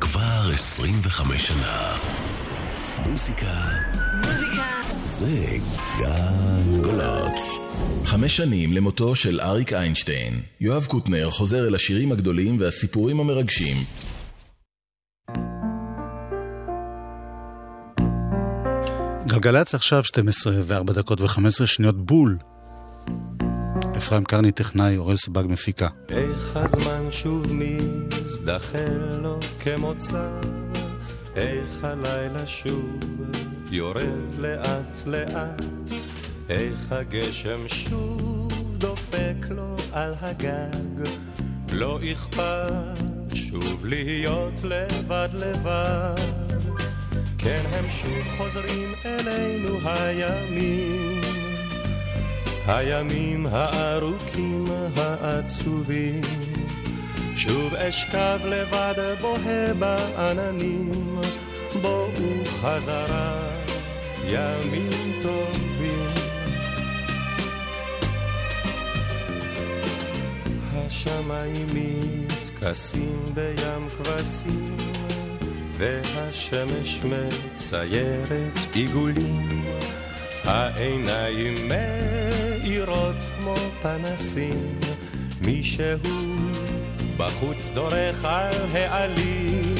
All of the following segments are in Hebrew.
כבר 25 שנה. מוזיקה. זה גלגלצ. חמש שנים למותו של אריק איינשטיין. יואב קוטנר חוזר אל השירים הגדולים והסיפורים המרגשים. גלגלצ עכשיו 12 ו-4 דקות ו-15 שניות בול. אפרים קרני טכנאי, אורל סבג מפיקה. איך הזמן שוב מזדחל לו כמוצא, איך הלילה שוב יורד לאט לאט, איך הגשם שוב דופק לו על הגג, לא אכפת שוב להיות לבד לבד. כן, הם שוב חוזרים אלינו הימים, הימים הארוכים העצובים. שוב אשכב לבד בוהה בעננים, בואו חזרה ימים טובים. השמיים מתכסים בים כבשים והשמש מציירת עיגולים, העיניים מאירות כמו פנסים, מישהו בחוץ דורך על העלים,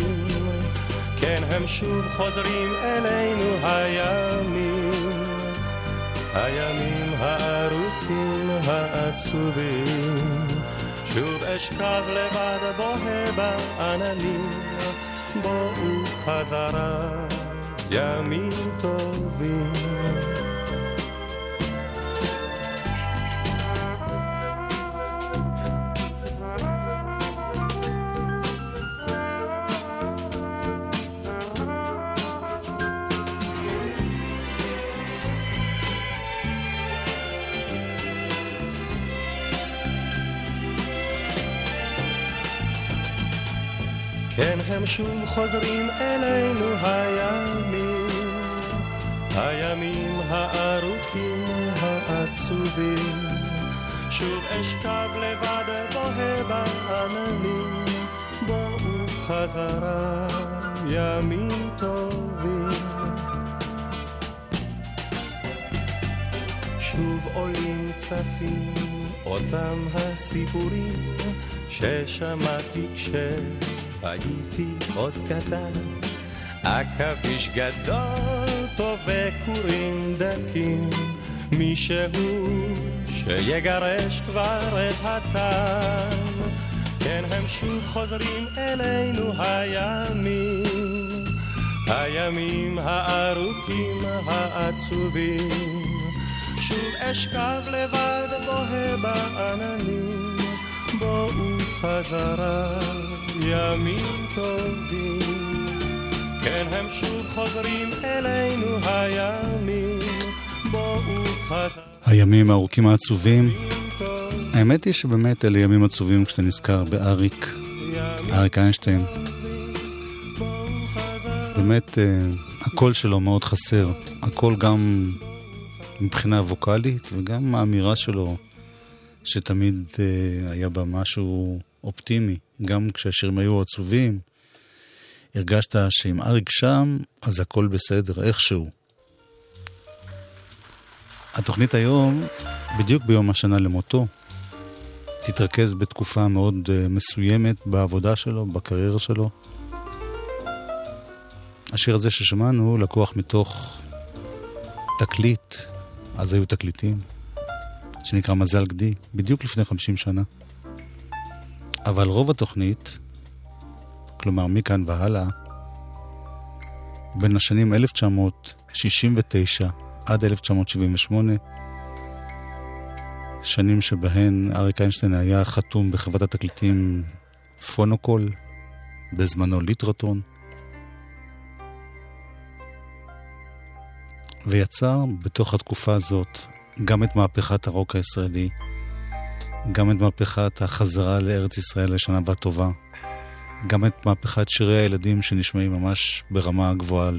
כן הם שוב חוזרים אלינו הימים, הימים הארוכים העצובים, שוב אשכב לבד בוהה בעננים. בואו חזרה ימים טובים. כן הם שוב חוזרים אלינו הימים, הימים הארוכים העצובים. שוב אשכב לבד בוהה בעננים, בואו חזרה ימים טובים. שוב עולים צפים אותם הסיפורים ששמעתי כש... הייתי עוד קטן, עכביש גדול טוב וכורים דקים, מישהו שיגרש כבר את הטן. כן, הם שוב חוזרים אלינו הימים, הימים הארוכים העצובים. שוב אשכב לבד בוהה בעננים, בואו חזרה. ימים טובים. כן, הם שוב חוזרים אלינו הימים, בואו חזר. הימים הארוכים העצובים. האמת היא שבאמת אלה ימים עצובים כשאתה נזכר באריק, אריק איינשטיין. באמת, הקול שלו מאוד חסר. הקול גם מבחינה ווקאלית וגם האמירה שלו, שתמיד היה בה משהו אופטימי. גם כשהשירים היו עצובים, הרגשת שאם אריק שם, אז הכל בסדר, איכשהו. התוכנית היום, בדיוק ביום השנה למותו, תתרכז בתקופה מאוד מסוימת בעבודה שלו, בקריירה שלו. השיר הזה ששמענו לקוח מתוך תקליט, אז היו תקליטים, שנקרא מזל גדי, בדיוק לפני 50 שנה. אבל רוב התוכנית, כלומר מכאן והלאה, בין השנים 1969 עד 1978, שנים שבהן אריק איינשטיין היה חתום בחברת התקליטים פונוקול, בזמנו ליטרטון, ויצר בתוך התקופה הזאת גם את מהפכת הרוק הישראלי, גם את מהפכת החזרה לארץ ישראל לשנה והטובה, גם את מהפכת שירי הילדים שנשמעים ממש ברמה גבוהה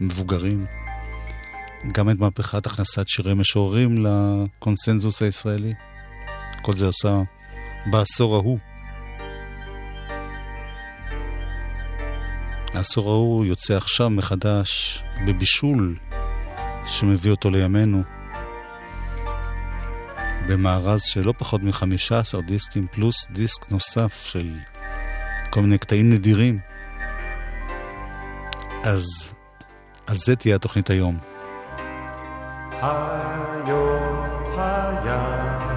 למבוגרים, גם את מהפכת הכנסת שירי משוררים לקונסנזוס הישראלי. כל זה עושה בעשור ההוא. העשור ההוא יוצא עכשיו מחדש בבישול שמביא אותו לימינו. במארז של לא פחות מ-15 דיסקים פלוס דיסק נוסף של כל מיני קטעים נדירים. אז על זה תהיה התוכנית היום. היו היה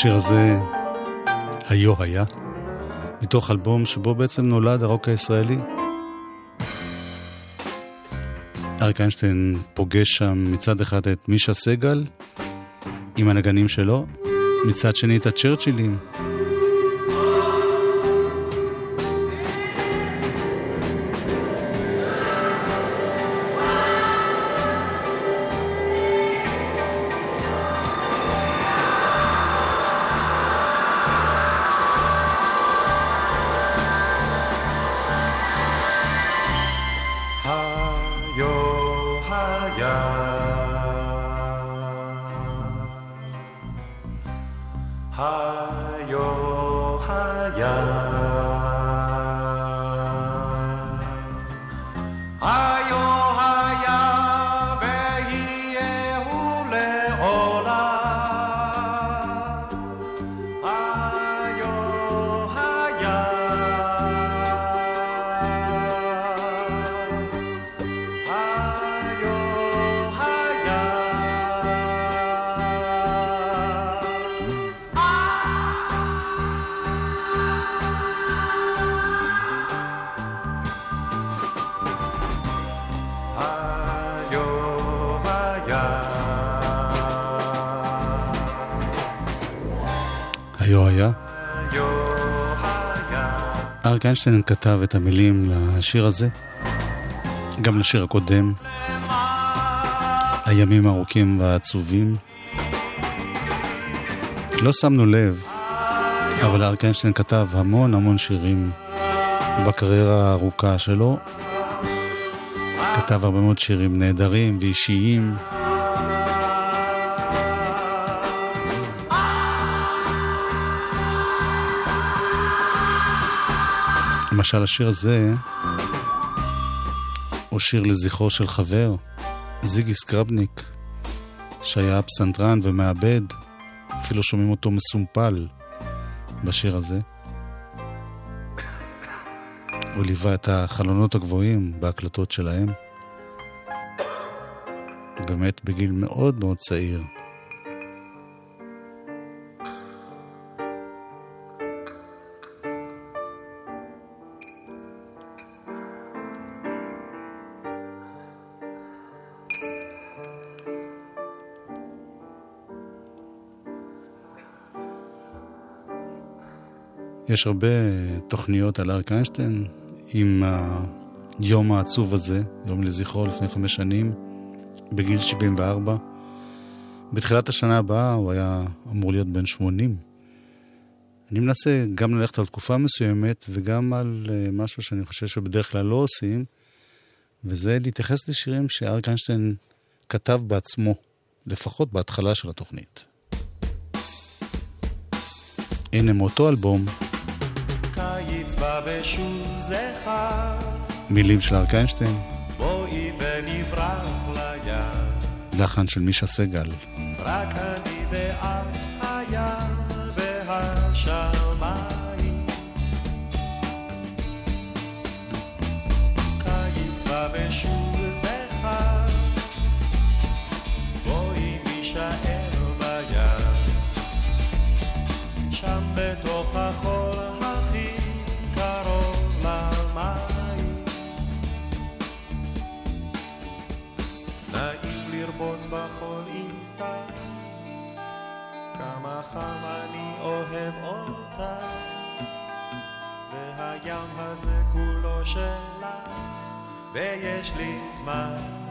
השיר הזה, היו היה, מתוך אלבום שבו בעצם נולד הרוק הישראלי. אריק איינשטיין פוגש שם מצד אחד את מישה סגל עם הנגנים שלו, מצד שני את הצ'רצ'ילים. היו היה. אריק איינשטיין כתב את המילים לשיר הזה, גם לשיר הקודם, הימים הארוכים והעצובים. לא שמנו לב, אבל אריק איינשטיין כתב המון המון שירים בקריירה הארוכה שלו. כתב הרבה מאוד שירים נהדרים ואישיים. למשל השיר הזה הוא שיר לזכרו של חבר, זיגי סקרבניק, שהיה פסנתרן ומעבד, אפילו שומעים אותו מסומפל בשיר הזה. הוא ליווה את החלונות הגבוהים בהקלטות שלהם, ומת בגיל מאוד מאוד צעיר. יש הרבה תוכניות על אריק איינשטיין עם היום העצוב הזה, יום לזכרו לפני חמש שנים, בגיל 74. בתחילת השנה הבאה הוא היה אמור להיות בן 80. אני מנסה גם ללכת על תקופה מסוימת וגם על אה, משהו שאני חושב שבדרך כלל לא עושים, וזה להתייחס לשירים שאריק איינשטיין כתב בעצמו, לפחות בהתחלה של התוכנית. הנה מאותו אלבום, מילים של אריק איינשטיין. בואי ונברח לים. לחן של מישה סגל. רק אני ואת בחול איתה, כמה חם אני אוהב אותה, והים הזה כולו שלה, ויש לי זמן.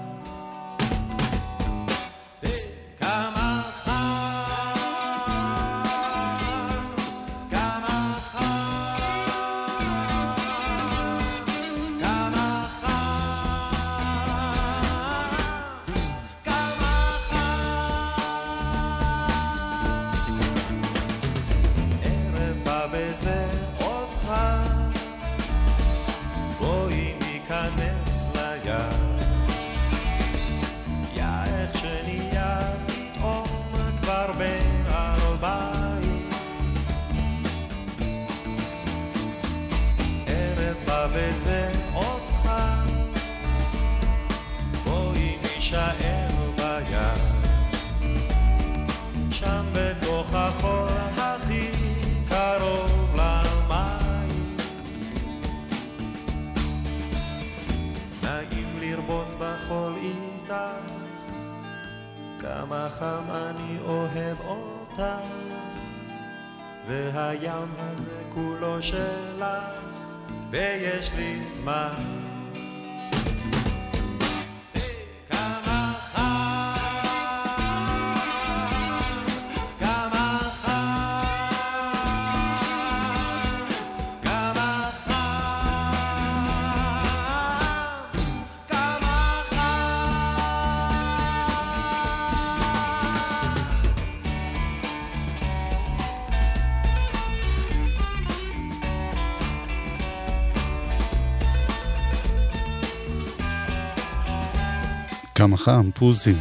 כמה חם, פוזי.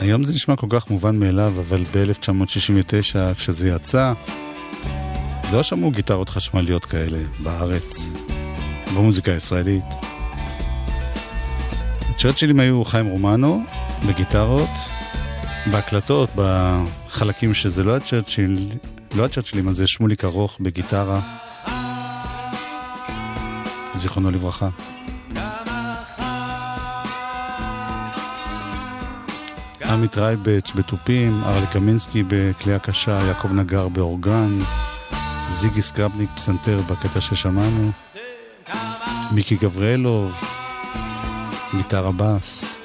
היום זה נשמע כל כך מובן מאליו, אבל ב-1969, כשזה יצא, לא שמעו גיטרות חשמליות כאלה בארץ, במוזיקה הישראלית. הצ'רצ'ילים היו חיים רומנו בגיטרות, בהקלטות, בחלקים שזה לא הצ'רצ'יל, לא הצ'רצ'ילים, אז זה שמוליק ארוך בגיטרה, זיכרונו לברכה. עמית רייבץ' בתופים, ארלי קמינסקי בכלי הקשה, יעקב נגר באורגן, זיגי סקרבניק פסנתר בקטע ששמענו, מיקי גבריאלוב, גיטר הבאס,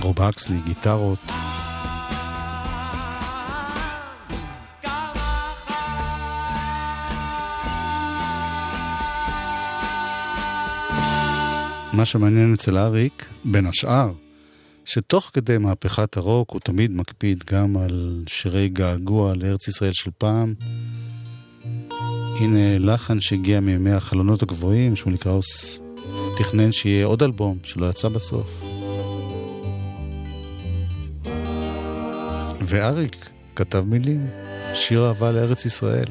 רוב אקסלי, גיטרות. מה שמעניין אצל אריק, בין השאר, שתוך כדי מהפכת הרוק הוא תמיד מקפיד גם על שירי געגוע לארץ ישראל של פעם. הנה לחן שהגיע מימי החלונות הגבוהים, שמולי קראוס תכנן שיהיה עוד אלבום שלא יצא בסוף. ואריק כתב מילים, שיר אהבה לארץ ישראל.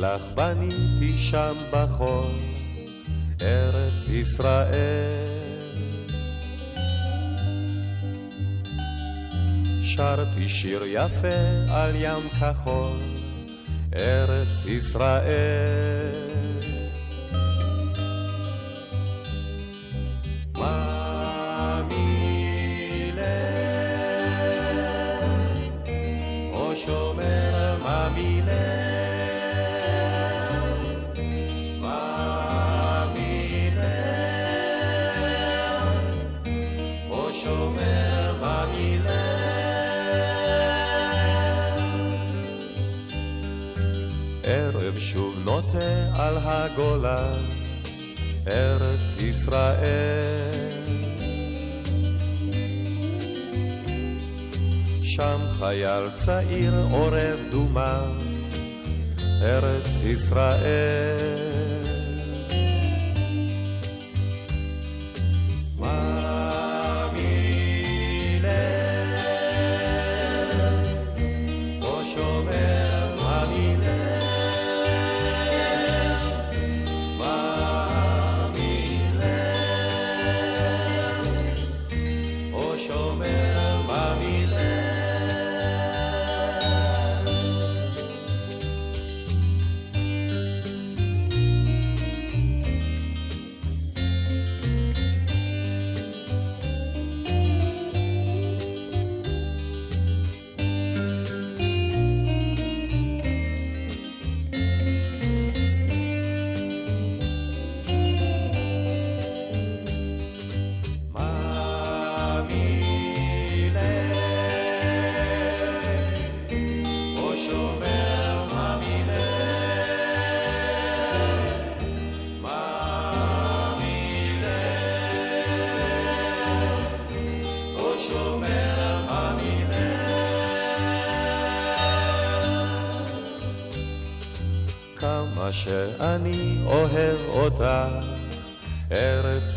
לך בניתי שם בחול, ארץ ישראל. שרתי שיר יפה על ים כחול, ארץ ישראל. הגולה, ארץ ישראל. שם חייל צעיר עורב דומה, ארץ ישראל.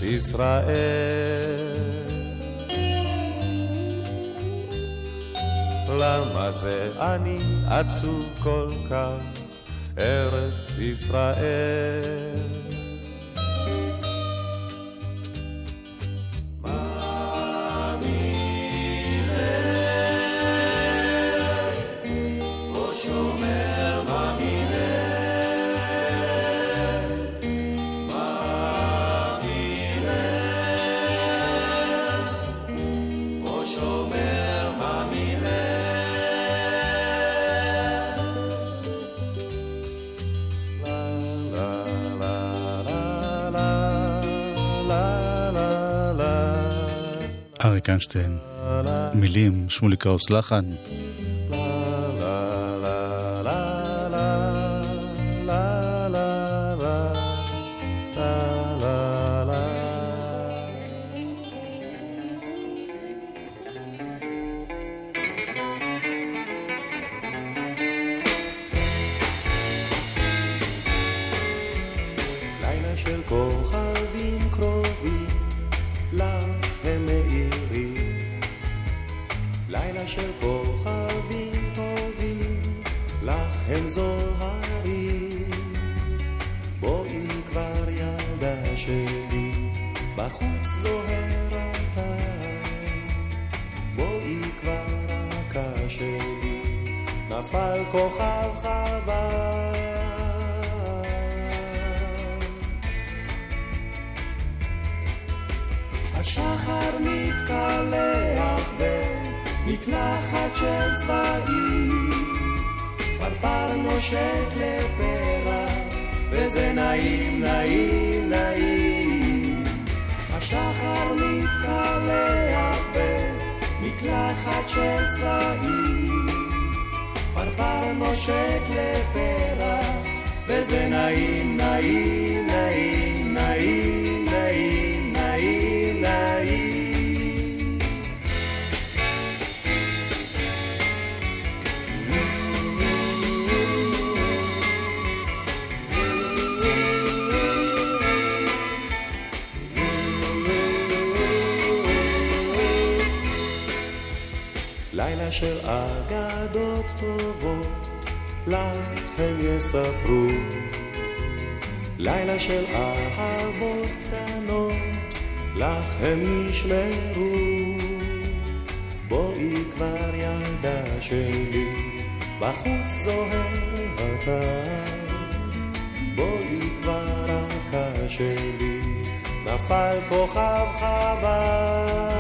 ארץ ישראל. למה זה אני עצוב כל כך, ארץ ישראל? מילים, שמולי קראוס לחן. בחוץ זוהר אתה, בואי כבר רכה שלי, נפל כוכב חבל. השחר מתקלח במקלחת של צבעים, פרפר נושק לפרח, וזה נעים, נעים. השחר מתקלח במקלחת של צבעים, פרפר נושק לפרח, וזה נעים, נעים, של אגדות טובות, לך הם יספרו. לילה של אהבות קטנות, לך הם ישמרו. בואי כבר ילדה שלי, בחוץ זוהר אתה. בואי כבר רכה שלי, נפל כוכב חבל.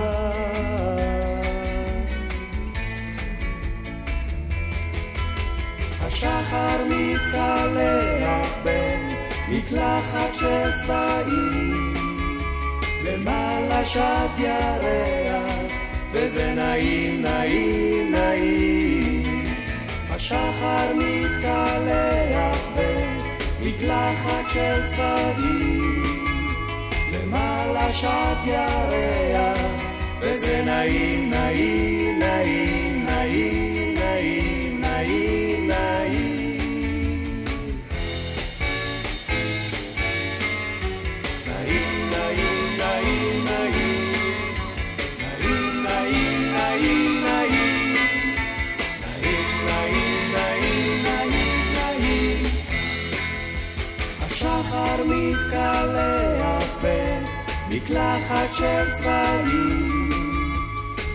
השחר מתקלח בין מקלחת של צבעים. למעלה שט ירח וזה נעים נעים נעים. השחר מתקלח בין מקלחת של צבעים. למעלה שט ירח וזה נעים נעים נעים מתקלח בין מקלחת של צבעים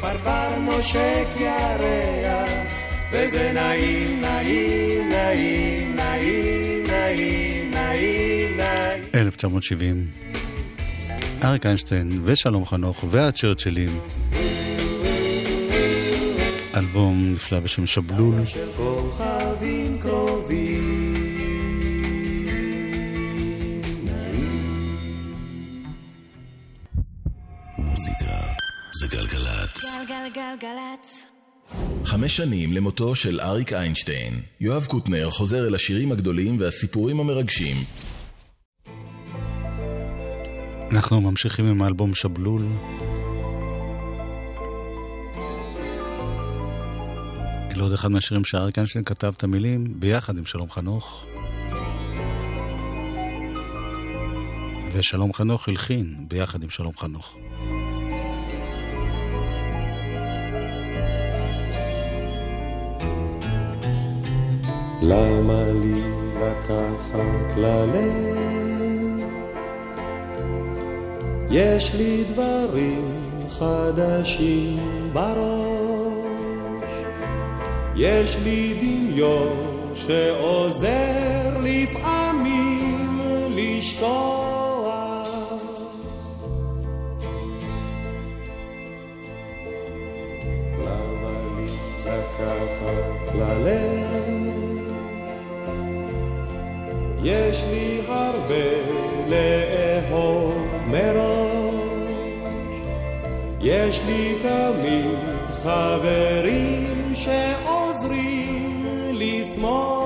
פרפר נושק ירח וזה נעים נעים נעים נעים נעים נעים נעים 1970. אריק איינשטיין ושלום חנוך והצ'רצ'ילים. אלבום נפלא בשם שבלול. של כוכבים זה גלגלצ. גלגלגלגלצ. חמש שנים למותו של אריק איינשטיין. יואב קוטנר חוזר אל השירים הגדולים והסיפורים המרגשים. אנחנו ממשיכים עם האלבום שבלול. אלה עוד אחד מהשירים שאריק איינשטיין כתב את המילים ביחד עם שלום חנוך. ושלום חנוך הלחין ביחד עם שלום חנוך. למה לי לקחת ללב? יש לי דברים חדשים בראש. יש לי דמיון שעוזר לפעמים לשכוח. למה לי לקחת ללב? יש לי הרבה לאהוב מראש, יש לי תמיד חברים שעוזרים לשמוח.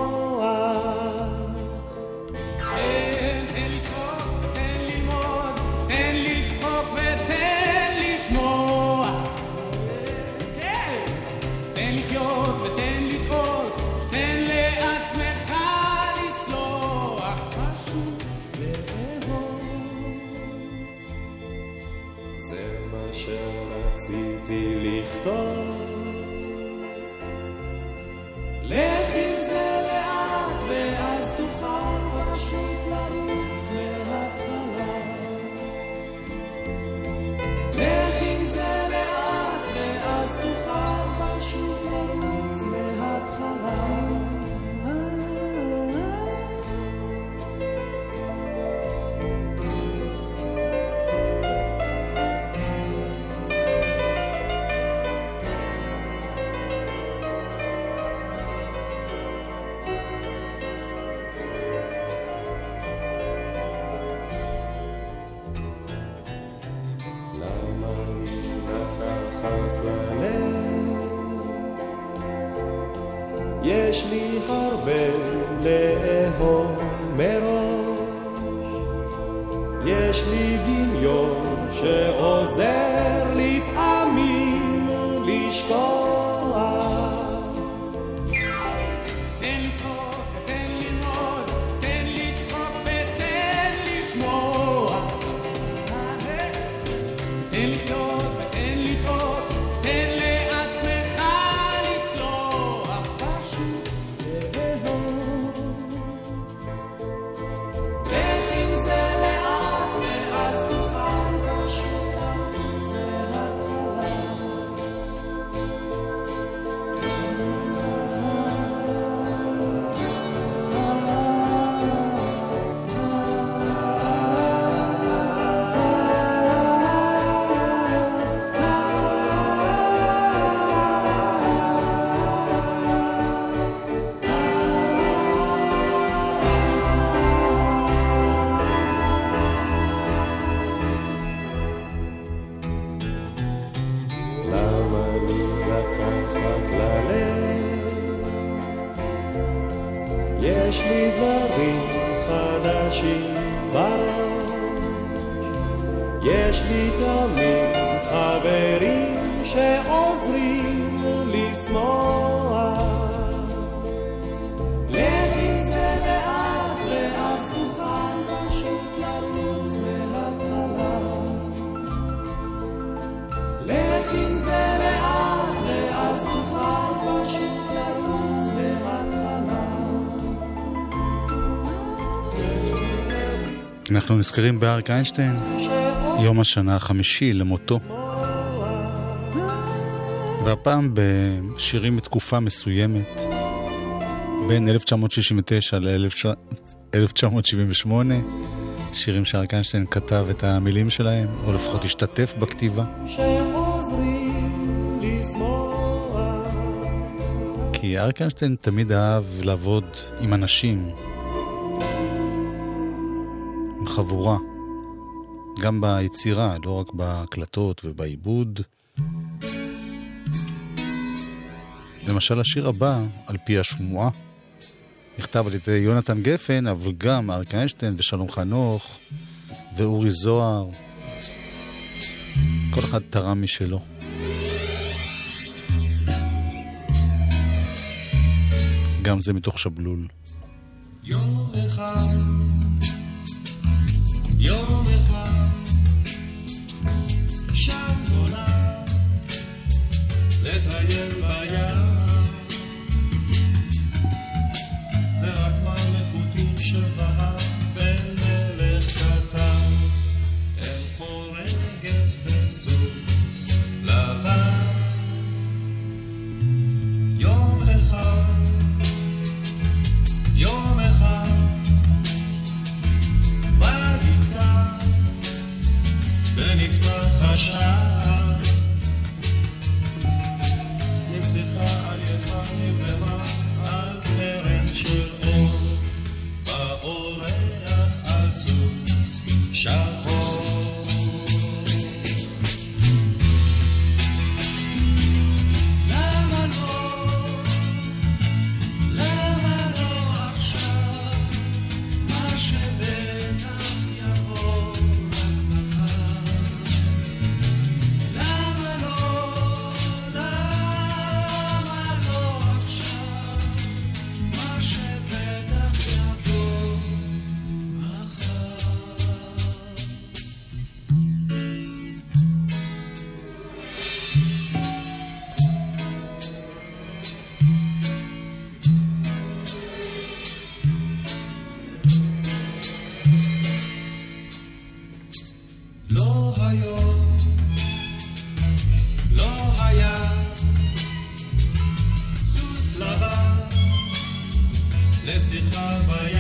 estoy. נזכרים באריק איינשטיין, יום השנה החמישי למותו. והפעם בשירים מתקופה מסוימת, בין 1969 ל-1978, שירים שאריק איינשטיין כתב את המילים שלהם, או לפחות השתתף בכתיבה. כי אריק איינשטיין תמיד אהב לעבוד עם אנשים, חבורה, גם ביצירה, לא רק בהקלטות ובעיבוד. למשל השיר הבא, על פי השמועה, נכתב על ידי יונתן גפן, אבל גם אריק איינשטיין ושלום חנוך ואורי זוהר. כל אחד תרם משלו. גם זה מתוך שבלול. יום Goodbye. Bhavaya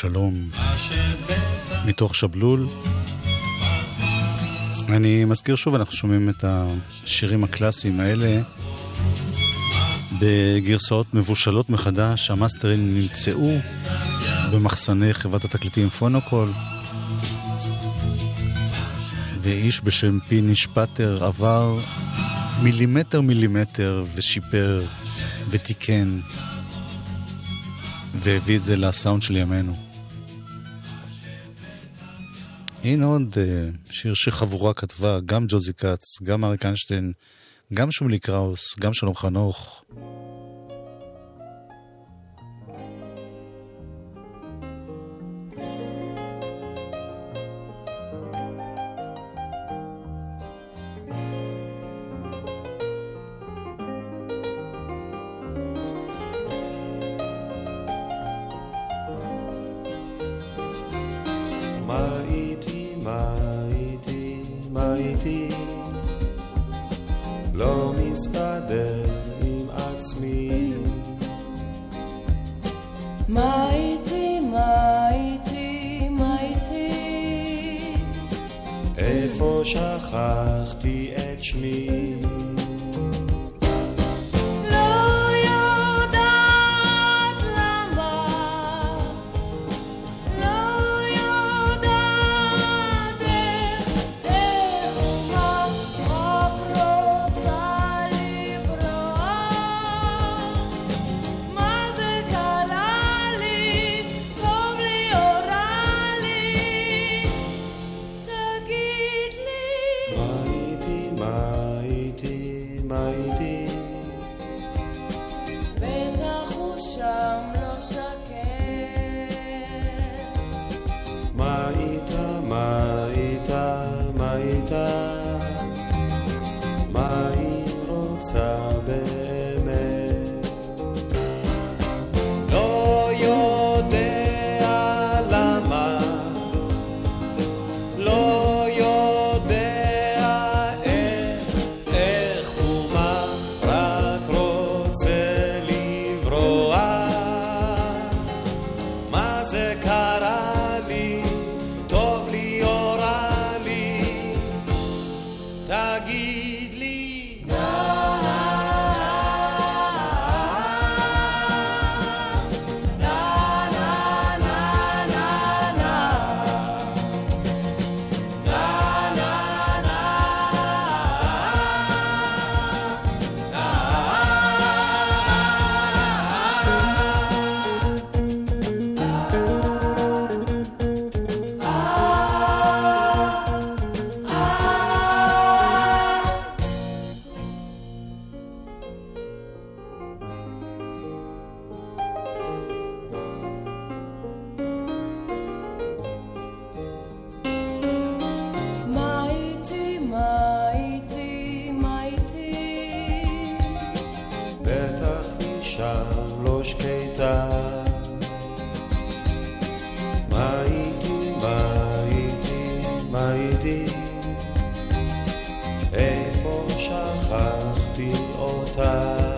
שלום, מתוך שבלול. אני מזכיר שוב, אנחנו שומעים את השירים הקלאסיים האלה בגרסאות מבושלות מחדש. המאסטרים נמצאו במחסני חברת התקליטים פונוקול, ואיש בשם פיני שפטר עבר מילימטר מילימטר ושיפר ותיקן. והביא את זה לסאונד של ימינו. הנה עוד אה, שיר שחבורה כתבה, גם ג'וזי כץ, גם אריק איינשטיין, גם שומלי קראוס, גם שלום חנוך. מה איתי? איפה שכחתי אותך?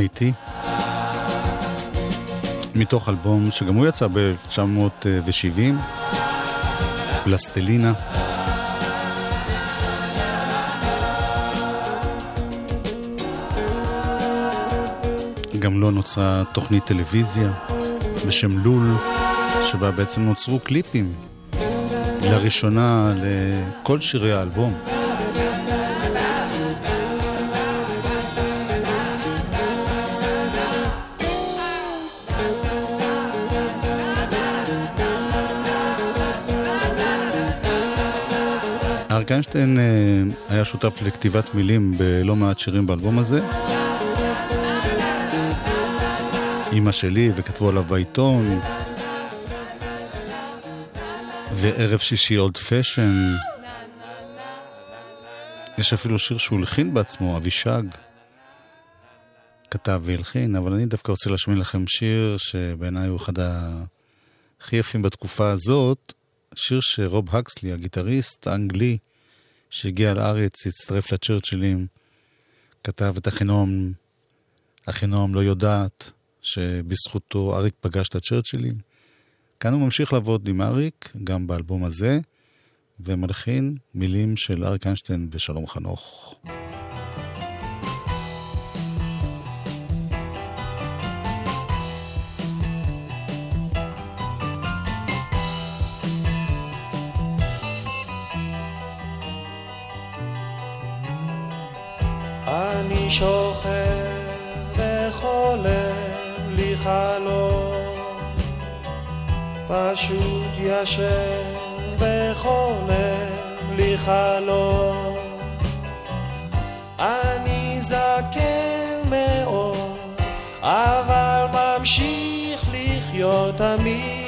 איתי. מתוך אלבום שגם הוא יצא ב-1970, פלסטלינה. גם לא נוצרה תוכנית טלוויזיה בשם לול, שבה בעצם נוצרו קליפים לראשונה לכל שירי האלבום. אריק איינשטיין אה, היה שותף לכתיבת מילים בלא מעט שירים באלבום הזה. אימא שלי, וכתבו עליו בעיתון. וערב שישי אולד פשן. יש אפילו שיר שהוא הלחין בעצמו, אבישג. כתב והלחין, אבל אני דווקא רוצה להשמיע לכם שיר שבעיניי הוא אחד הכי יפים בתקופה הזאת. שיר שרוב הקסלי, הגיטריסט האנגלי שהגיע לארץ, הצטרף לצ'רצ'ילים, כתב את החינום, החינום לא יודעת, שבזכותו אריק פגש את הצ'רצ'ילים. כאן הוא ממשיך לעבוד עם אריק, גם באלבום הזה, ומלחין מילים של אריק איינשטיין ושלום חנוך. שוכב וחולם לי חלום. פשוט ישן וחולם לי חלום. אני זקן מאוד אבל ממשיך לחיות תמיד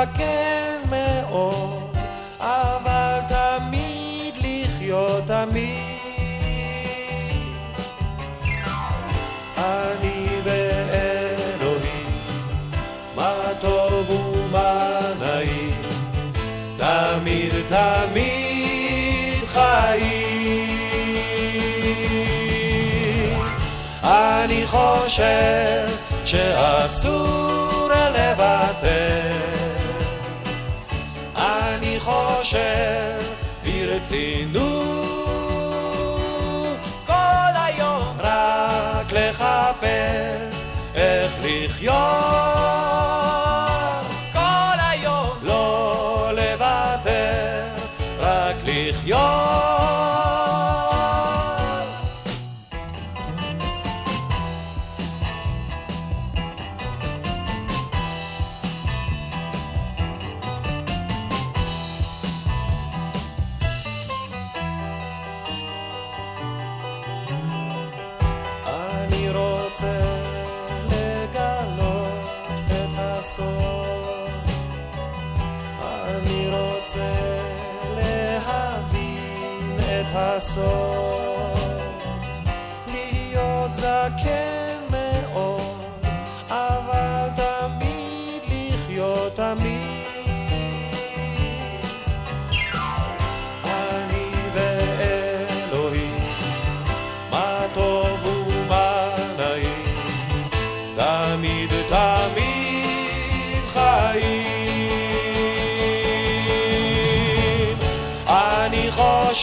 זקן מאוד אבל תמיד לחיות תמיד אני ואלוהים מה טוב ומה נעים תמיד תמיד חיים. אני חושב שאסור לוותר חושב ברצינות כל היום רק לחפש איך לחיות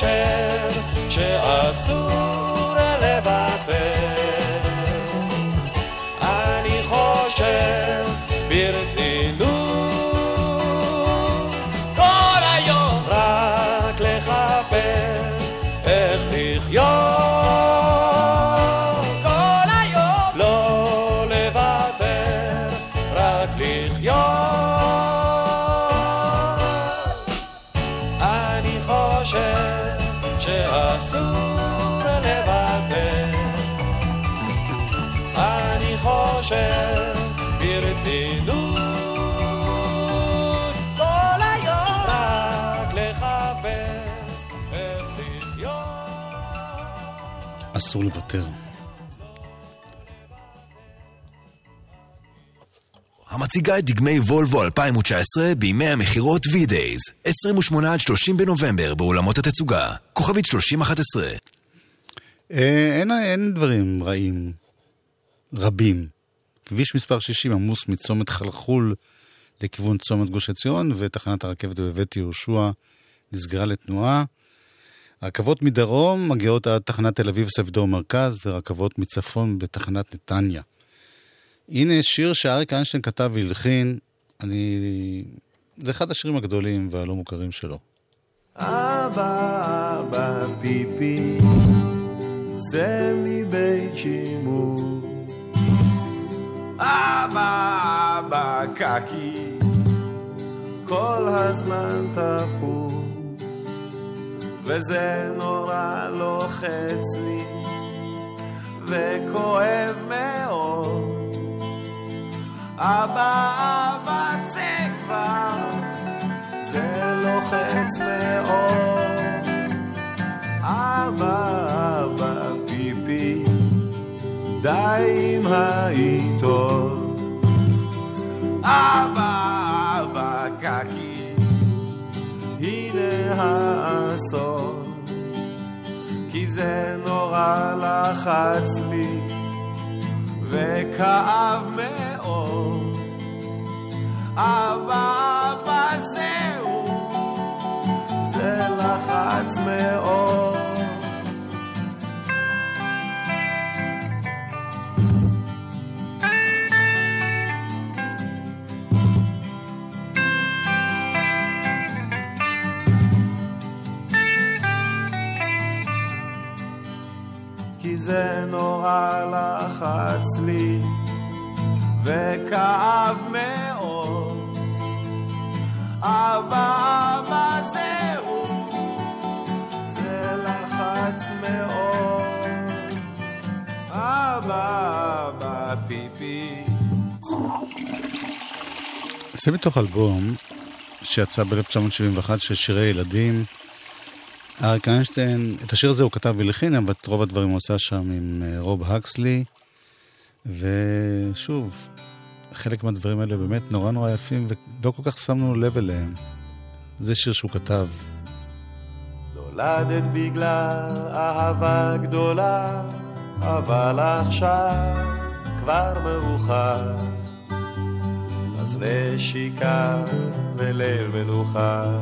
אני חושב אסור לוותר. המציגה את דגמי וולבו 2019 בימי המכירות V-Days, 28 עד 30 בנובמבר באולמות התצוגה, כוכבית 3011. אה, אין, אין דברים רעים, רבים. כביש מספר 60 עמוס מצומת חלחול לכיוון צומת גוש עציון, ותחנת הרכבת בבית יהושע נסגרה לתנועה. רכבות מדרום מגיעות עד תחנת תל אביב ספדור מרכז, ורכבות מצפון בתחנת נתניה. הנה שיר שאריק איינשטיין כתב והלחין, אני... זה אחד השירים הגדולים והלא מוכרים שלו. אבא, אבא, פיפי, צא מבית שימור. אבא, אבא, קקי, כל הזמן תפוס, וזה נורא לוחץ לי, וכואב מאוד. אבא, אבא, צא כבר, זה לוחץ מאוד. אבא, אבא, פיפי, די עם העיתון. אבא, אבא, קקי, הנה האסון. כי זה נורא לחץ לי, וכאב מאוד. אבא, זהו, זה לחץ מאוד. זה נורא לחץ לי, וכאב מאוד. אבא, אבא, זהו, זה לחץ מאוד. אבא, אבא, פיפי. זה מתוך אלבום שיצא ב-1971 של שירי ילדים. אריק איינשטיין, את השיר הזה הוא כתב והלחין, אבל את רוב הדברים הוא עשה שם עם אה, רוב הקסלי. ושוב, חלק מהדברים האלה באמת נורא נורא יפים, ולא כל כך שמנו לב אליהם. זה שיר שהוא כתב. נולדת בגלל אהבה גדולה, אבל עכשיו כבר מאוחר. אז נשיקה וליל מנוחה,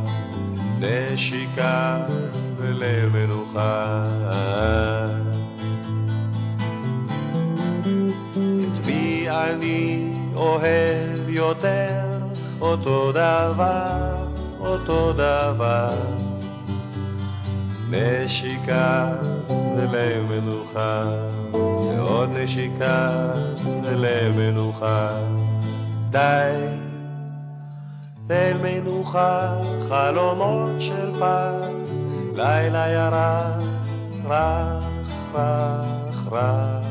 נשיקה וליל מנוחה. את מי אני אוהב יותר, אותו דבר, אותו דבר. נשיקה וליל מנוחה, ועוד נשיקה וליל מנוחה. די, ליל מנוחה, חלומות של פז, לילה ירח, רך, רך, רך.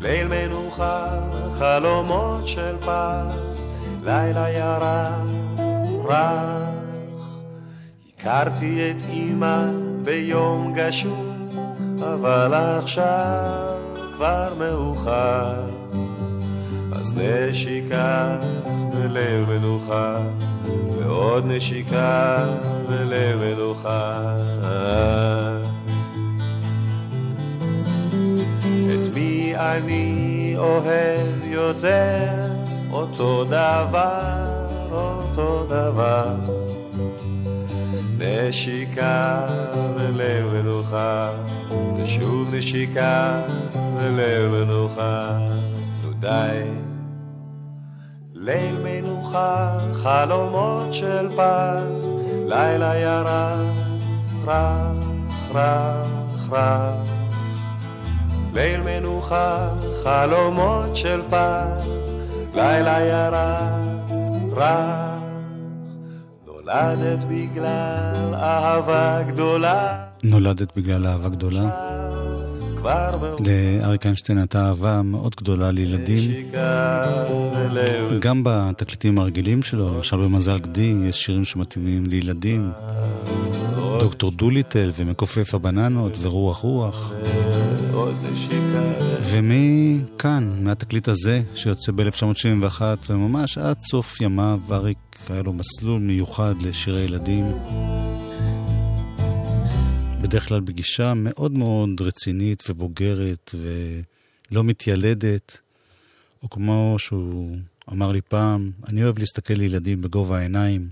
ליל מנוחה, חלומות של פז, לילה ירח, רך. הכרתי את אמא ביום גשום, אבל עכשיו כבר מאוחר. אז נשיקה ולב מנוחה, ועוד נשיקה ולב מנוחה. את מי אני אוהב יותר, אותו דבר, אותו דבר. נשיקה ולב מנוחה, ושוב נשיקה ולב מנוחה. נו די. מנוחה, חלומות של פז, לילה ירח, רך, רך, רך. ליל מנוחה, חלומות של פז, לילה ירח, רך. נולדת בגלל אהבה גדולה. נולדת בגלל אהבה גדולה. לאריק איינשטיין הייתה אהבה מאוד גדולה לילדים. גם בתקליטים הרגילים שלו, למשל במזל גדי, יש שירים שמתאימים לילדים. דוקטור דוליטל ומכופף הבננות ורוח רוח. ומכאן, מהתקליט הזה, שיוצא ב-1971, וממש עד סוף ימיו, אריק היה לו מסלול מיוחד לשירי ילדים. בדרך כלל בגישה מאוד מאוד רצינית ובוגרת ולא מתיילדת, או כמו שהוא אמר לי פעם, אני אוהב להסתכל לילדים בגובה העיניים.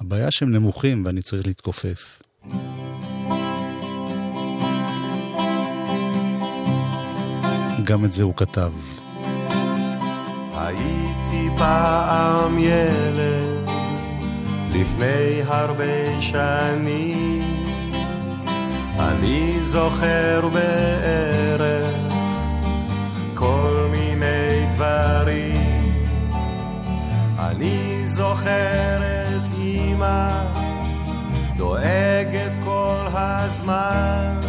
הבעיה שהם נמוכים ואני צריך להתכופף. גם את זה הוא כתב. הייתי פעם ילד לפני הרבה שנים אני זוכר בערך כל מיני דברים אני זוכר את אמא דואגת כל הזמן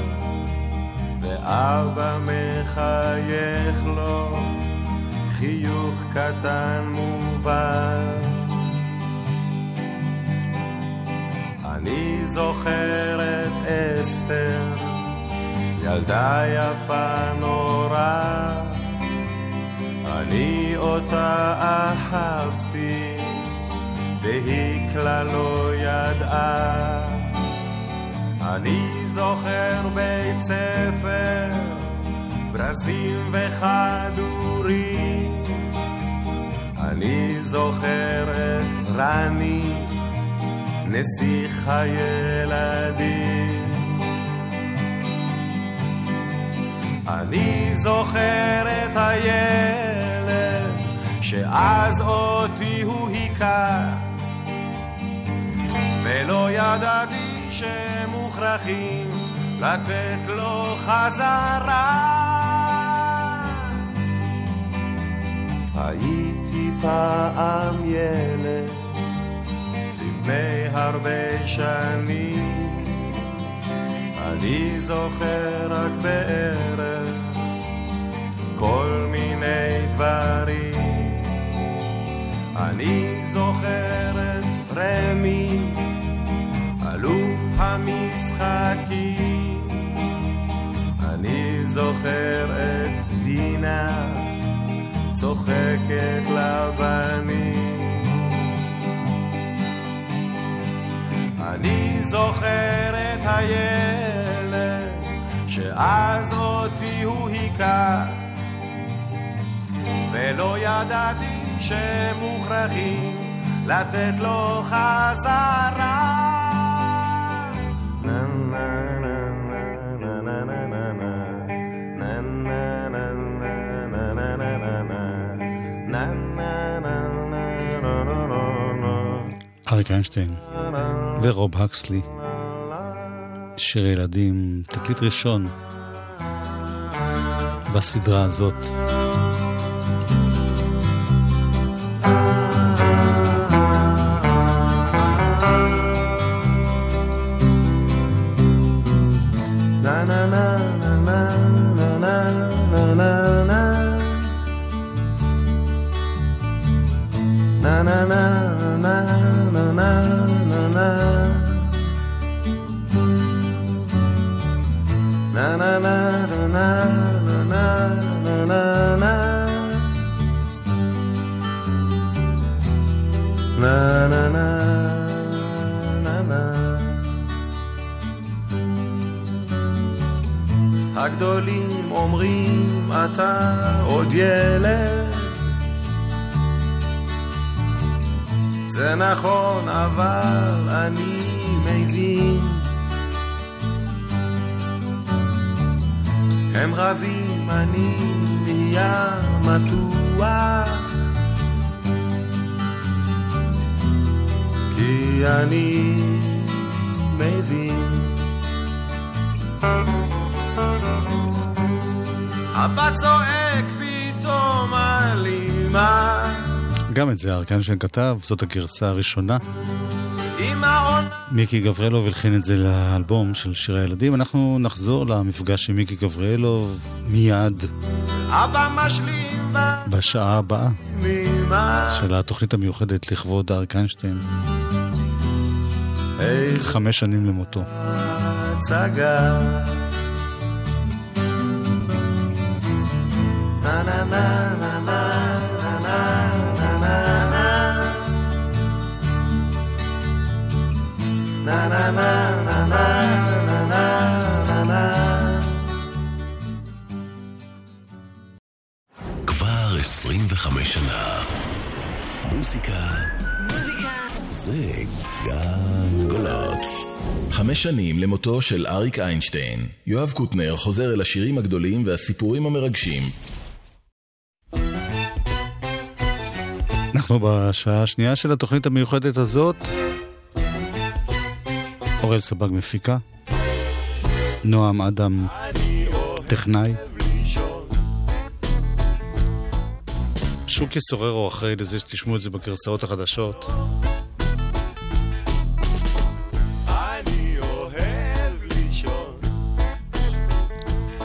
ואבא מחייך לו חיוך קטן מובן. אני זוכר את אסתר, ילדה יפה נורא, אני אותה אהבתי, והיא כלל לא ידעה. אני זוכר בית ספר, ברזים וכדורים. אני זוכר את רני, נסיך הילדים. אני זוכר את הילד, שאז אותי הוא היכה, ולא ידעתי שמוכרחים לתת לו חזרה. הייתי פעם ילד לפני הרבה שנים, אני זוכר רק בערך כל מיני דברים. אני זוכר את רמי, אלוף המשחקים. אני זוכר את דינה, צוחקת לבנים. אני זוכר את הילד שאז אותי הוא היכה ולא ידעתי שמוכרחים לתת לו חזרה אריק איינשטיין ורוב הקסלי. שיר ילדים, תקליט ראשון בסדרה הזאת. הגדולים אומרים אתה עוד ילד. זה נכון אבל אני מבין. הם רבים אני נהיה מתוח. כי אני מבין אבא צועק פתאום על אמא גם את זה אריק איינשטיין כתב, זאת הגרסה הראשונה. מיקי גבריאלוב הלחין את זה לאלבום של שירי הילדים. אנחנו נחזור למפגש עם מיקי גבריאלוב מיד בשעה הבאה של התוכנית המיוחדת לכבוד אריק איינשטיין. חמש שנים למותו. הצגה. כבר 25 שנה. מוזיקה זה גלגלצ. חמש שנים למותו של אריק איינשטיין. יואב קוטנר חוזר אל השירים הגדולים והסיפורים המרגשים. אנחנו בשעה השנייה של התוכנית המיוחדת הזאת. אורל סבג מפיקה. נועם אדם טכנאי. שוקי סוררו אחראי לזה שתשמעו את זה בגרסאות החדשות.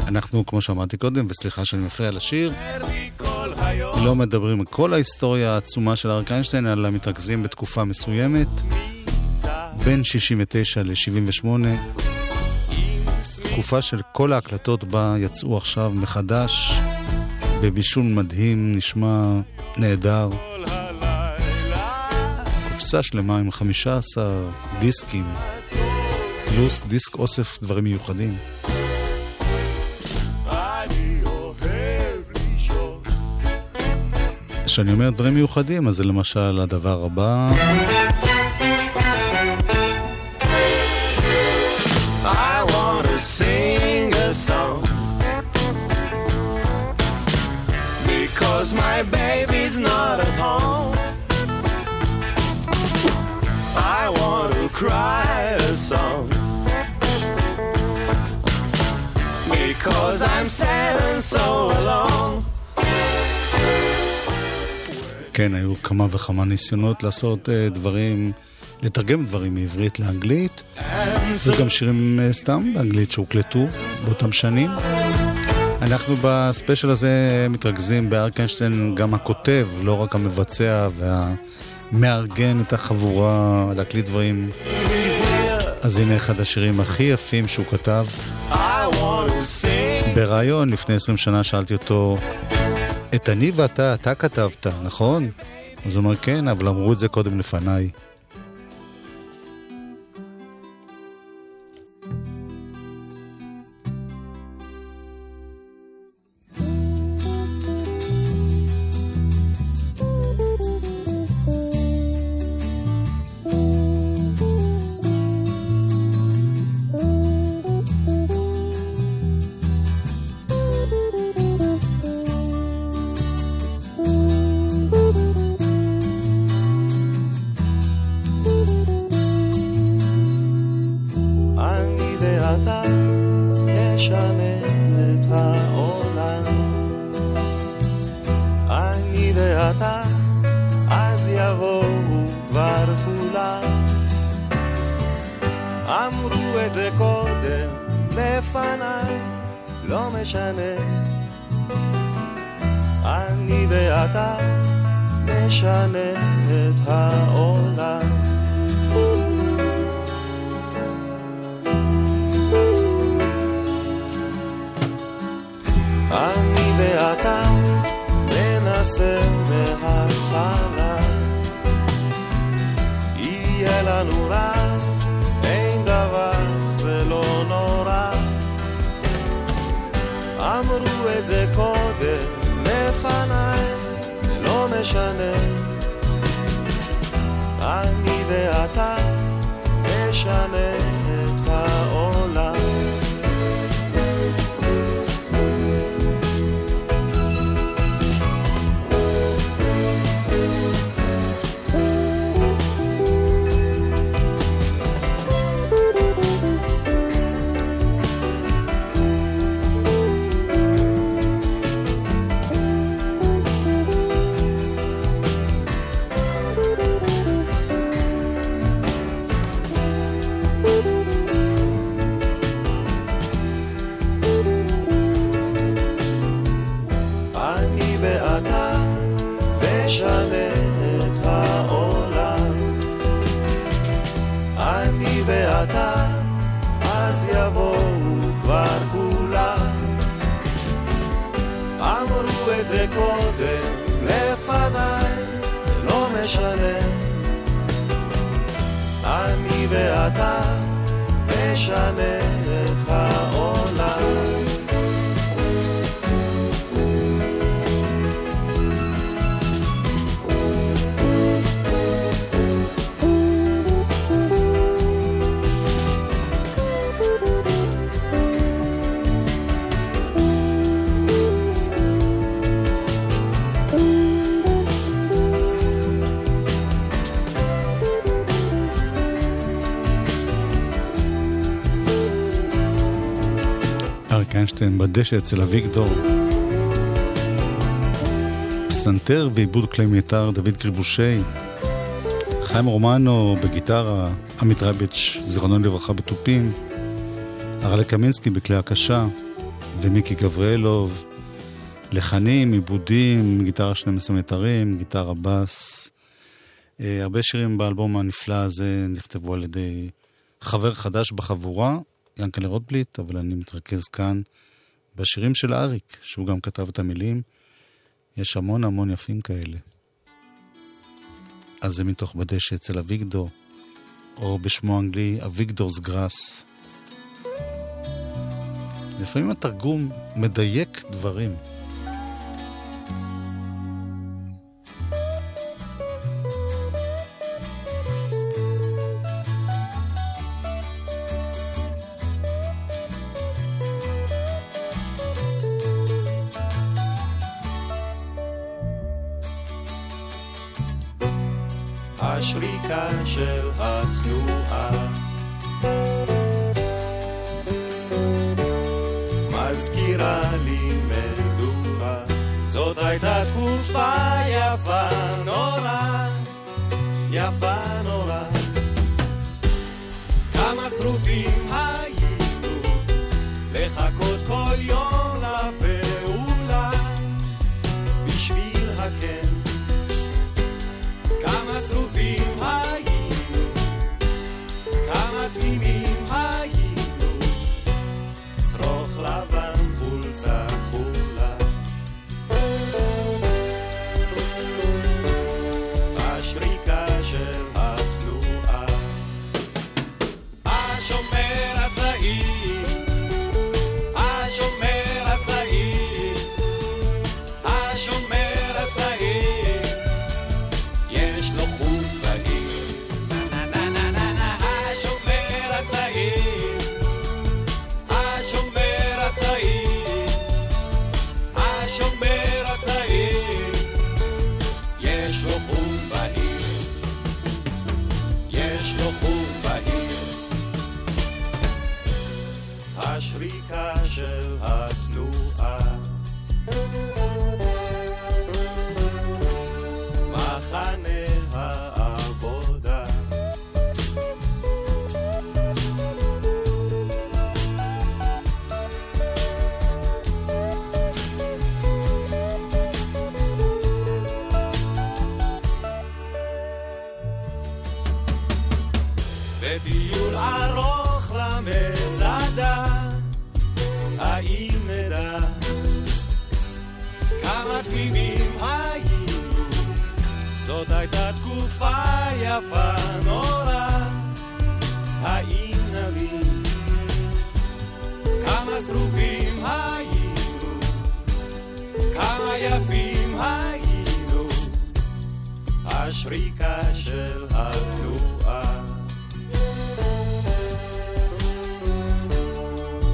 אנחנו, כמו שאמרתי קודם, וסליחה שאני מפריע לשיר, לא מדברים על כל ההיסטוריה העצומה של אריק איינשטיין, אלא מתרכזים בתקופה מסוימת, בין 69 ל-78, תקופה של כל ההקלטות בה יצאו עכשיו מחדש, בבישול מדהים, נשמע נהדר. קופסה שלמה עם 15 דיסקים, פלוס דיסק אוסף דברים מיוחדים. כשאני אומר דברים מיוחדים, אז זה למשל הדבר הבא. I want to sing a song because my baby's not at home. I want to cry a song because I'm sad and so alone. כן, היו כמה וכמה ניסיונות לעשות uh, דברים, לתרגם דברים מעברית לאנגלית. וגם שירים uh, סתם באנגלית שהוקלטו באותם שנים. אנחנו בספיישל הזה מתרכזים באריק איינשטיין, גם הכותב, לא רק המבצע והמארגן את החבורה להקליט דברים. אז הנה אחד השירים הכי יפים שהוא כתב. בריאיון לפני 20 שנה שאלתי אותו, את אני ואתה, אתה כתבת, נכון? אז הוא אומר, כן, אבל אמרו את זה קודם לפניי. אמרו את זה קודם לפניי, זה לא משנה. אני ואתה נשנה משנה. אני ואתה נשנה איינשטיין בדשא אצל אביגדור. פסנתר ועיבוד כלי מיתר דוד קריבושי. חיים רומנו בגיטרה, עמית רביץ', זיכרונו לברכה בתופים. הרלה קמינסקי בכלי הקשה, ומיקי גבריאלוב. לחנים, עיבודים, גיטרה 12 מיתרים, גיטרה בס. אה, הרבה שירים באלבום הנפלא הזה נכתבו על ידי חבר חדש בחבורה, ינקלה רוטבליט, אבל אני מתרכז כאן בשירים של אריק, שהוא גם כתב את המילים. יש המון המון יפים כאלה. אז זה מתוך בדשא אצל אביגדור, או בשמו האנגלי אביגדורס גראס. לפעמים התרגום מדייק דברים. השריקה של התנועה. מזכירה לי מדורה זאת הייתה תקופה יפה נורא יפה נורא. כמה שרופים יפה נורא, האם נבין כמה שרופים היינו, כמה יפים היינו, השריקה של התנועה.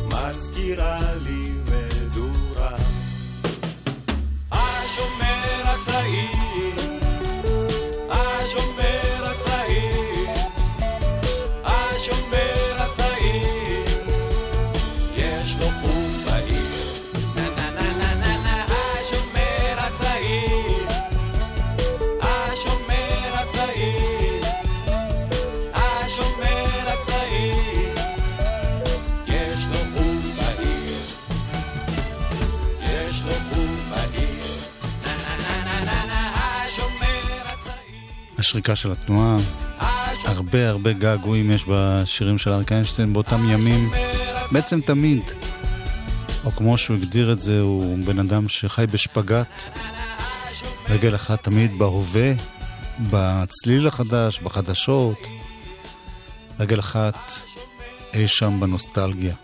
מזכירה לי מדורה, השומר הצעיר השריקה של התנועה, הרבה הרבה געגועים יש בשירים של אריק איינשטיין באותם ימים. בעצם תמיד. או כמו שהוא הגדיר את זה, הוא בן אדם שחי בשפגאט. רגל אחת תמיד בהווה, בצליל החדש, בחדשות. רגל אחת אי שם בנוסטלגיה.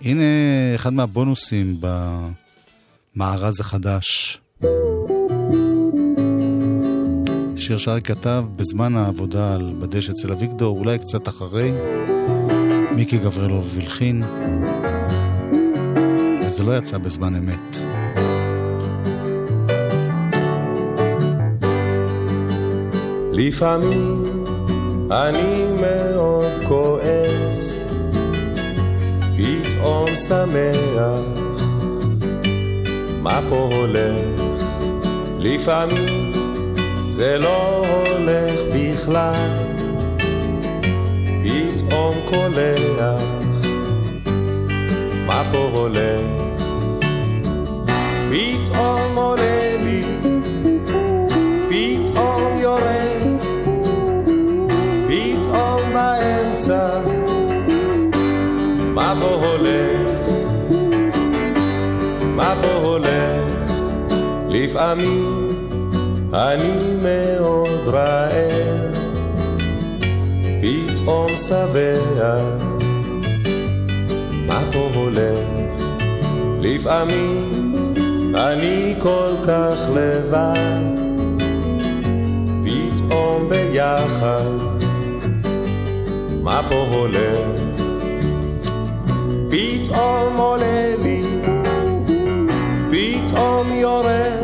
הנה אחד מהבונוסים במארז החדש. שיר שאריק כתב בזמן העבודה על בדש אצל אביגדור, אולי קצת אחרי. מיקי גברלוב הלחין, וזה לא יצא בזמן אמת. לפעמים אני מאוד כועס, פתאום שמח, מה פה הולך? לפעמים זה לא הולך בכלל, פתאום קולח, מה פה הולך? פתאום עולה לי, פתאום יורד, פתאום באמצע, מה פה הולך? מה פה הולך? לפעמים אני מאוד רעב, פתאום שבע, מה פה הולך? לפעמים אני כל כך לבד, פתאום ביחד, מה פה הולך? פתאום עולה לי, פתאום יורד,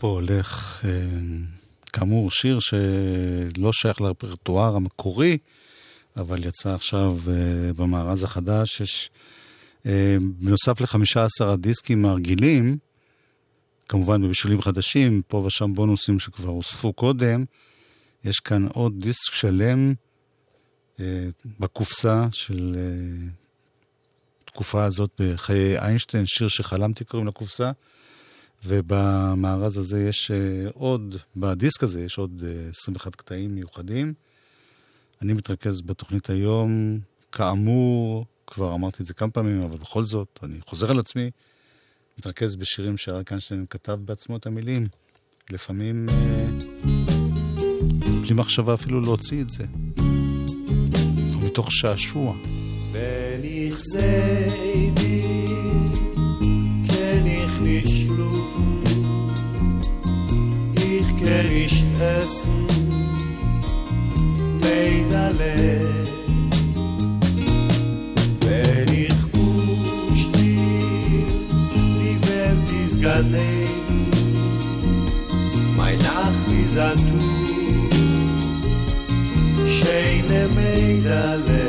פה הולך? אה, כאמור, שיר שלא שייך לרפרטואר המקורי, אבל יצא עכשיו אה, במארז החדש. יש, אה, בנוסף ל-15 הדיסקים הרגילים, כמובן בבישולים חדשים, פה ושם בונוסים שכבר הוספו קודם, יש כאן עוד דיסק שלם בקופסה של אה, תקופה הזאת בחיי איינשטיין, שיר שחלמתי קוראים לקופסה. ובמארז הזה יש אה, עוד, בדיסק הזה יש עוד אה, 21 קטעים מיוחדים. אני מתרכז בתוכנית היום, כאמור, כבר אמרתי את זה כמה פעמים, אבל בכל זאת, אני חוזר על עצמי, מתרכז בשירים שאריק איינשטיין כתב בעצמו את המילים. לפעמים אה, בלי מחשבה אפילו להוציא את זה. או מתוך שעשוע. Wenn ich seh gericht essen. Beidale wer ich kusch dir die welt is gane mein nacht is an tu scheine meidale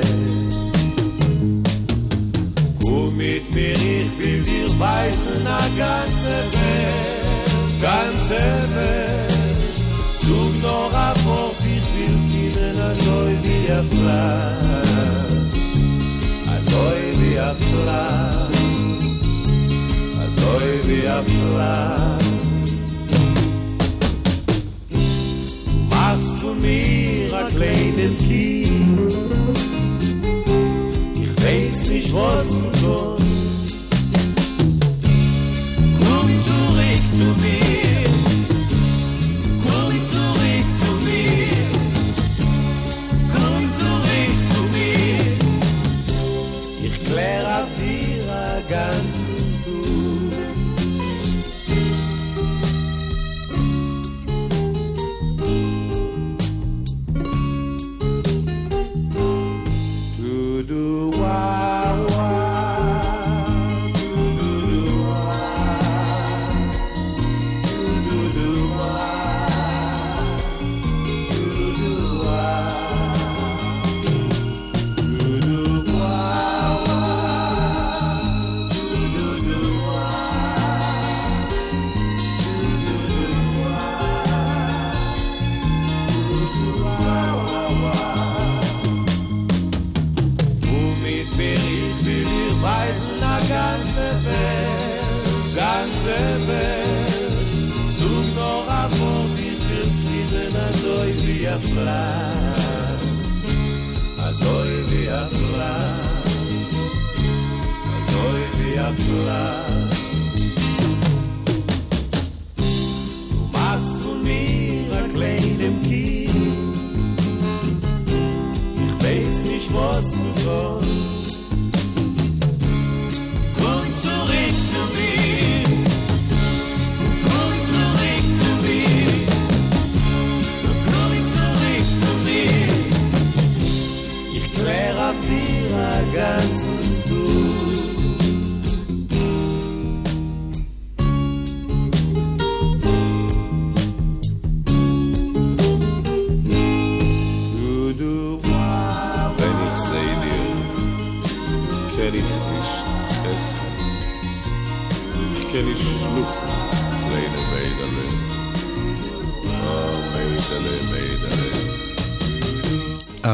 komm mit mir ich will dir weisen a ganze welt. Ganze welt. Sug noch a Wort, ich will kinnen a soi wie a Flash A soi wie a Flash A soi wie a Flash machst du mir a kleinen Kind. Ich weiß nicht, was du tust. Komm zurück zu mir.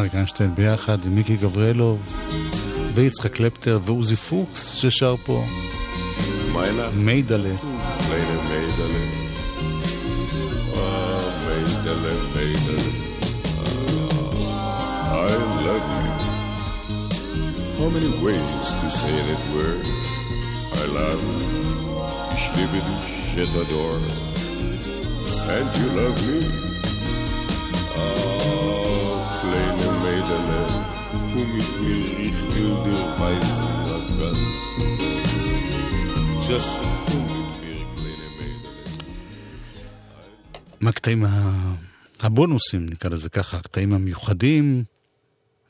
אריק איינשטיין ביחד עם מיקי גבריאלוב ויצחק קלפטר ועוזי פוקס ששר פה Meine מיידלה. kleine Mädele. Ah, Mädele, Mädele. Ah, I love you. How many ways to say that word? I love you. Ich liebe dich, je t'adore. And you love me. Mit mir, ich will dir weisen, a ganze Welt. Just komm mit mir, kleine Mädele. מהקטעים ה... הבונוסים, נקרא לזה ככה, הקטעים המיוחדים,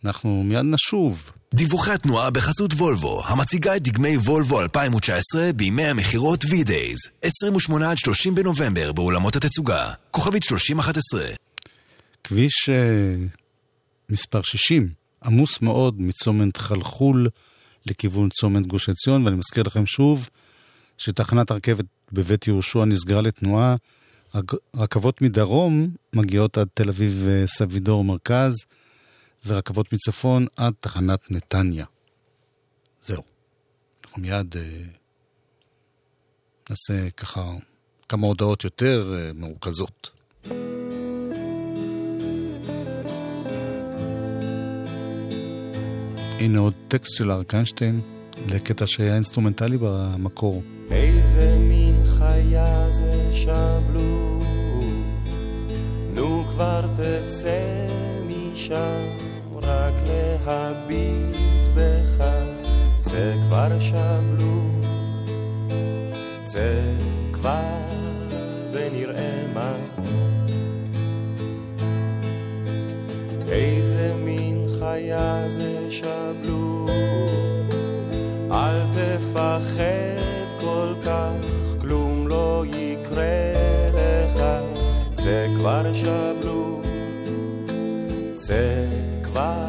אנחנו מיד נשוב. דיווחי התנועה בחסות וולבו, המציגה את דגמי וולבו 2019 בימי המכירות V-Days, 28 עד 30 בנובמבר באולמות התצוגה. כוכבית 3011 כביש אה, מספר 60, עמוס מאוד מצומת חלחול לכיוון צומת גוש עציון, ואני מזכיר לכם שוב שתחנת הרכבת בבית יהושע נסגרה לתנועה. רכבות מדרום מגיעות עד תל אביב אה, סבידור מרכז, ורכבות מצפון עד תחנת נתניה. זהו. אנחנו מיד אה, נעשה ככה כמה הודעות יותר אה, מרוכזות. הנה עוד טקסט של אריק איינשטיין לקטע שהיה אינסטרומנטלי במקור. איזה מין חיה זה שבלול, נו כבר תצא משם, רק להביט בך, צא כבר שבלול, צא כבר ונראה מה. איזה מין חיה זה שבלו, אל תפחד כל כך, כלום לא יקרה לך, צא כבר שבלו, צא כבר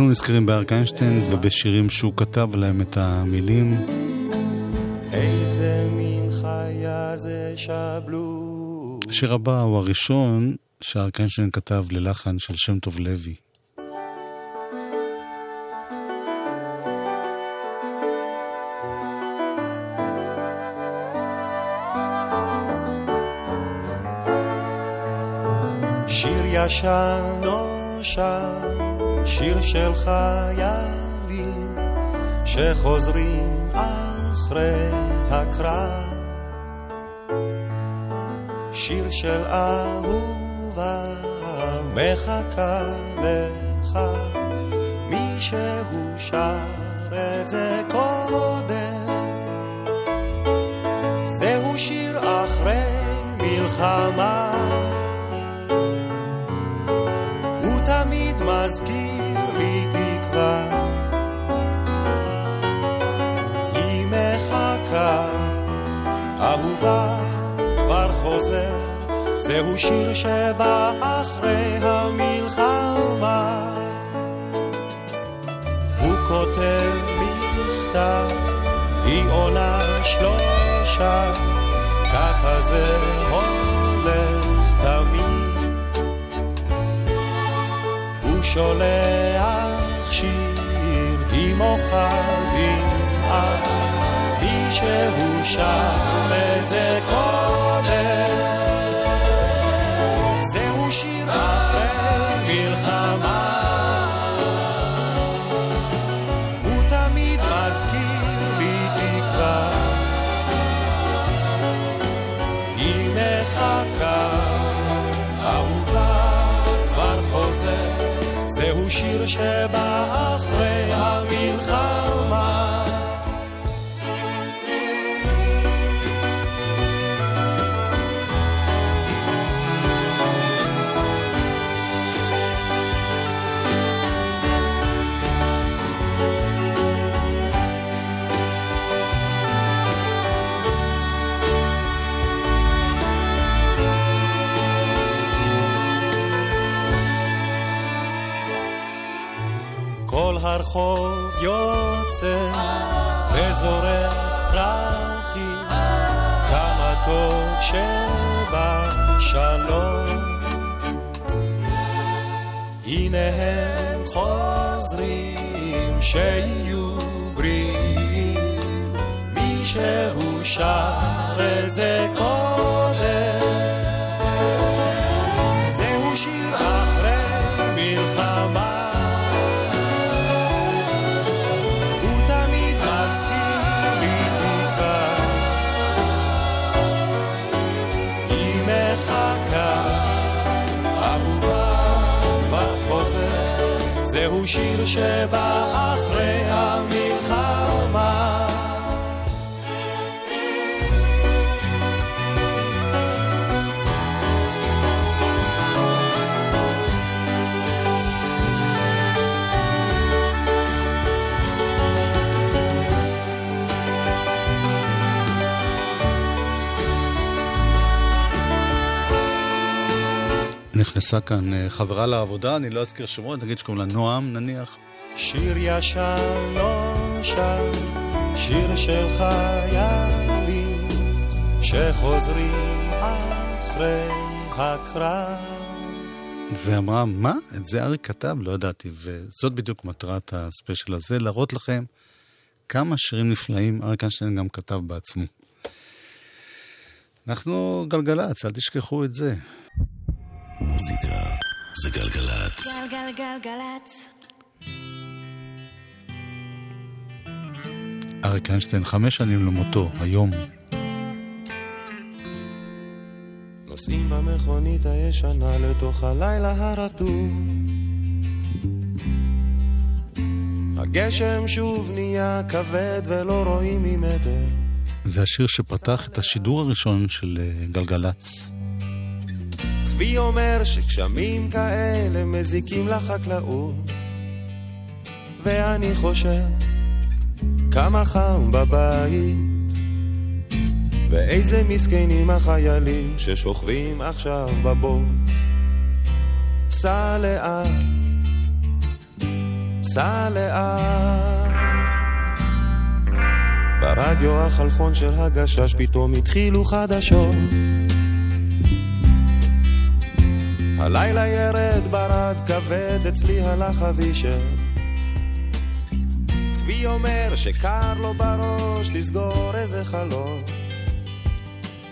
אנחנו נזכרים באריק איינשטיין ובשירים שהוא כתב להם את המילים. איזה מין חיה זה שבלו. השיר הבא הוא הראשון שאריק איינשטיין כתב ללחן של שם טוב לוי. שיר ישן נושן, שיר של חיילים שחוזרים אחרי הקרב. שיר של אהובה מחכה לך, מישהו שר את זה קודם. זהו שיר אחרי מלחמה. מזכיר לי תקווה. היא מחכה, אהובה כבר חוזר, זהו שיר שבא אחרי המלחמה. הוא כותב מכתב, היא עונה שלושה, ככה זה הולך שולח שיר, היא מוחה דמעה, מישהו שר את זה קודם. זהו שיר שבא אחרי המלחמה. הרחוב יוצא וזורק פרחים, כמה טוב שבשלום. הנה הם חוזרים, שיהיו בריאים, מישהו שר את זה קודם. זהו שיר שבא אחרי המלחמה. נכנסה כאן אה, חברה לעבודה, אני לא אזכיר שמות, נגיד שקוראים לה נועם נניח. שיר ישן נושן, שיר של חיילים שחוזרים אחרי הקרב. ואמרה, מה? את זה אריק כתב? לא ידעתי. וזאת בדיוק מטרת הספיישל הזה, להראות לכם כמה שירים נפלאים אריק איינשטיין גם כתב בעצמו. אנחנו גלגלצ, אל תשכחו את זה. מוזיקה זה גלגלצ. גלגלגלגלצ. אריק איינשטיין, חמש שנים למותו, היום. נוסעים במכונית הישנה לתוך הלילה הרטוב. הגשם שוב נהיה כבד ולא רואים ממטר. זה השיר שפתח את השידור הראשון של אה, גלגלצ. צבי אומר שגשמים כאלה מזיקים לחקלאות. ואני חושב כמה חם בבית. ואיזה מסכנים החיילים ששוכבים עכשיו בבוץ. סע לאט, סע לאט. ברדיו החלפון של הגשש פתאום התחילו חדשות. הלילה ירד ברד כבד, אצלי הלך אבישר. צבי אומר שקר לו בראש, תסגור איזה חלון.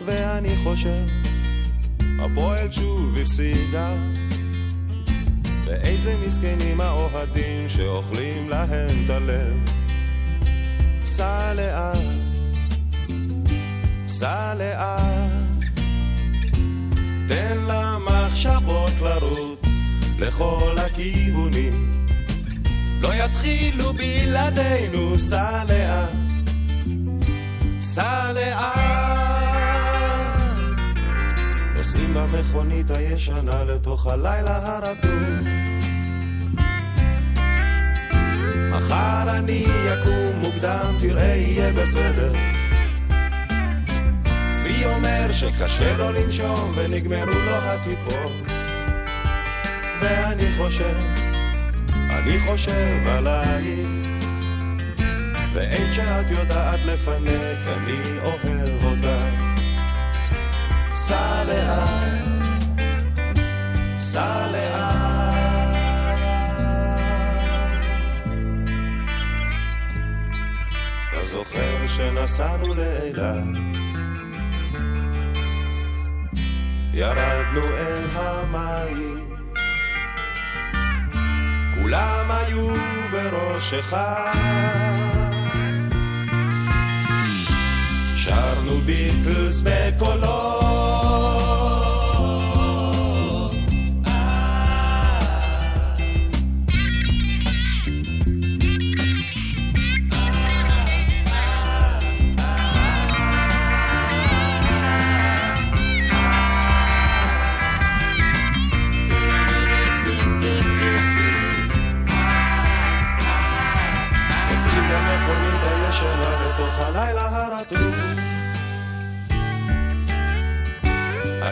ואני חושב, הפועל שוב הפסידה. ואיזה מסכנים האוהדים שאוכלים להם את הלב. סע לאט, סע לאט, תן למחשבות לרוץ לכל הכיוונים. לא יתחילו בלעדינו, סע לאט, סע לאט. נוסעים במכונית הישנה לתוך הלילה הרטוב. מחר אני יקום מוקדם, תראה יהיה בסדר. אומר שקשה לו לנשום ונגמרו לו הטיפות. ואני חושב, אני חושב עלייך. ואין שאת יודעת לפנק, אני אוהב אותך. סע לאט, סע לאט. זוכר שנסענו לאילת? ירדנו אל המים, כולם היו בראש אחד. שרנו ביטלס בקולות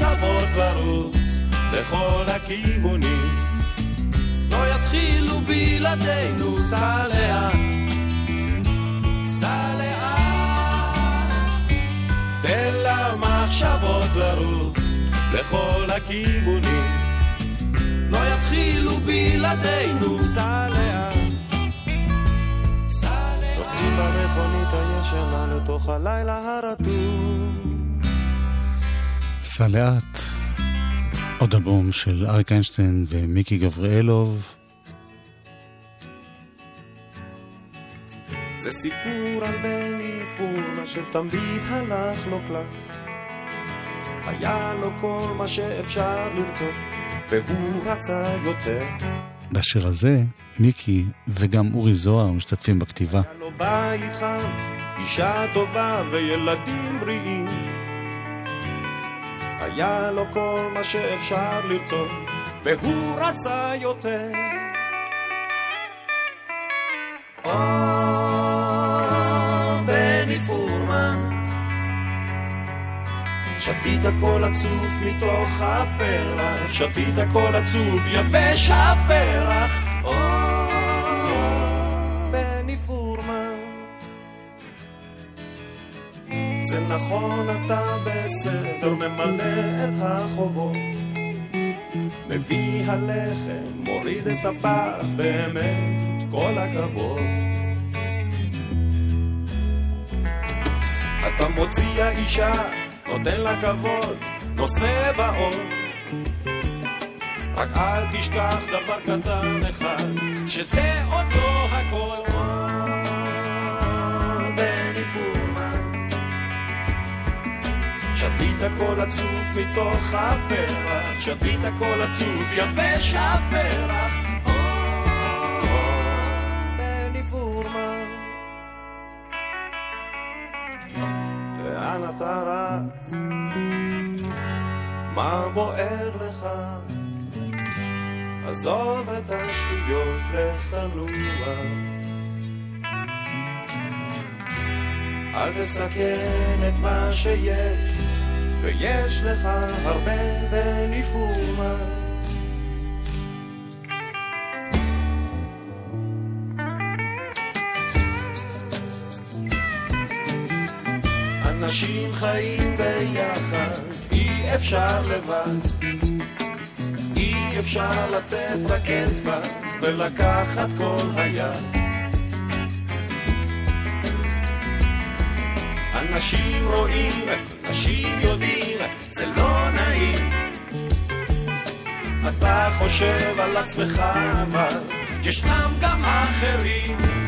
למחשבות לרוץ לכל הכיוונים. לא יתחילו בלעדינו סע לאט, סע לאט תן למחשבות לרוץ לכל הכיוונים. לא יתחילו בלעדינו סע לאט נוסעים במכונית הישנה לתוך הלילה הרטוב סע לאט. עוד אלבום של אריק איינשטיין ומיקי גבריאלוב. זה סיפור על בני פורנה שתמיד הלך לו קלף היה לו כל מה שאפשר לרצות והוא רצה יותר בשיר הזה, מיקי וגם אורי זוהר משתתפים בכתיבה. היה לו בית חם, אישה טובה וילדים בריאים היה לו כל מה שאפשר לרצות והוא רצה יותר. או, בני פורמן שתית הכל עצוב מתוך הפרח שתית הכל עצוב יבש הפרח. או, זה נכון אתה בסדר ממלא את החובות. מביא הלחם מוריד את הפח באמת כל הכבוד. אתה מוציא האישה נותן לה כבוד נושא באור רק אל תשכח דבר קטן אחד שזה לא הכל שתית הכל עצוב מתוך הפרח שתית הכל עצוב יבש הפרח לאן אתה רץ? מה בוער לך? עזוב את השטויות, לך תנוע. אל תסכן את מה שיש, ויש לך הרבה בניפומה. אנשים חיים ביחד, אי אפשר לבד. אי אפשר לתת רק אצבע ולקחת כל היד. אנשים רואים, אנשים יודעים, זה לא נעים. אתה חושב על עצמך, אבל ישנם גם אחרים.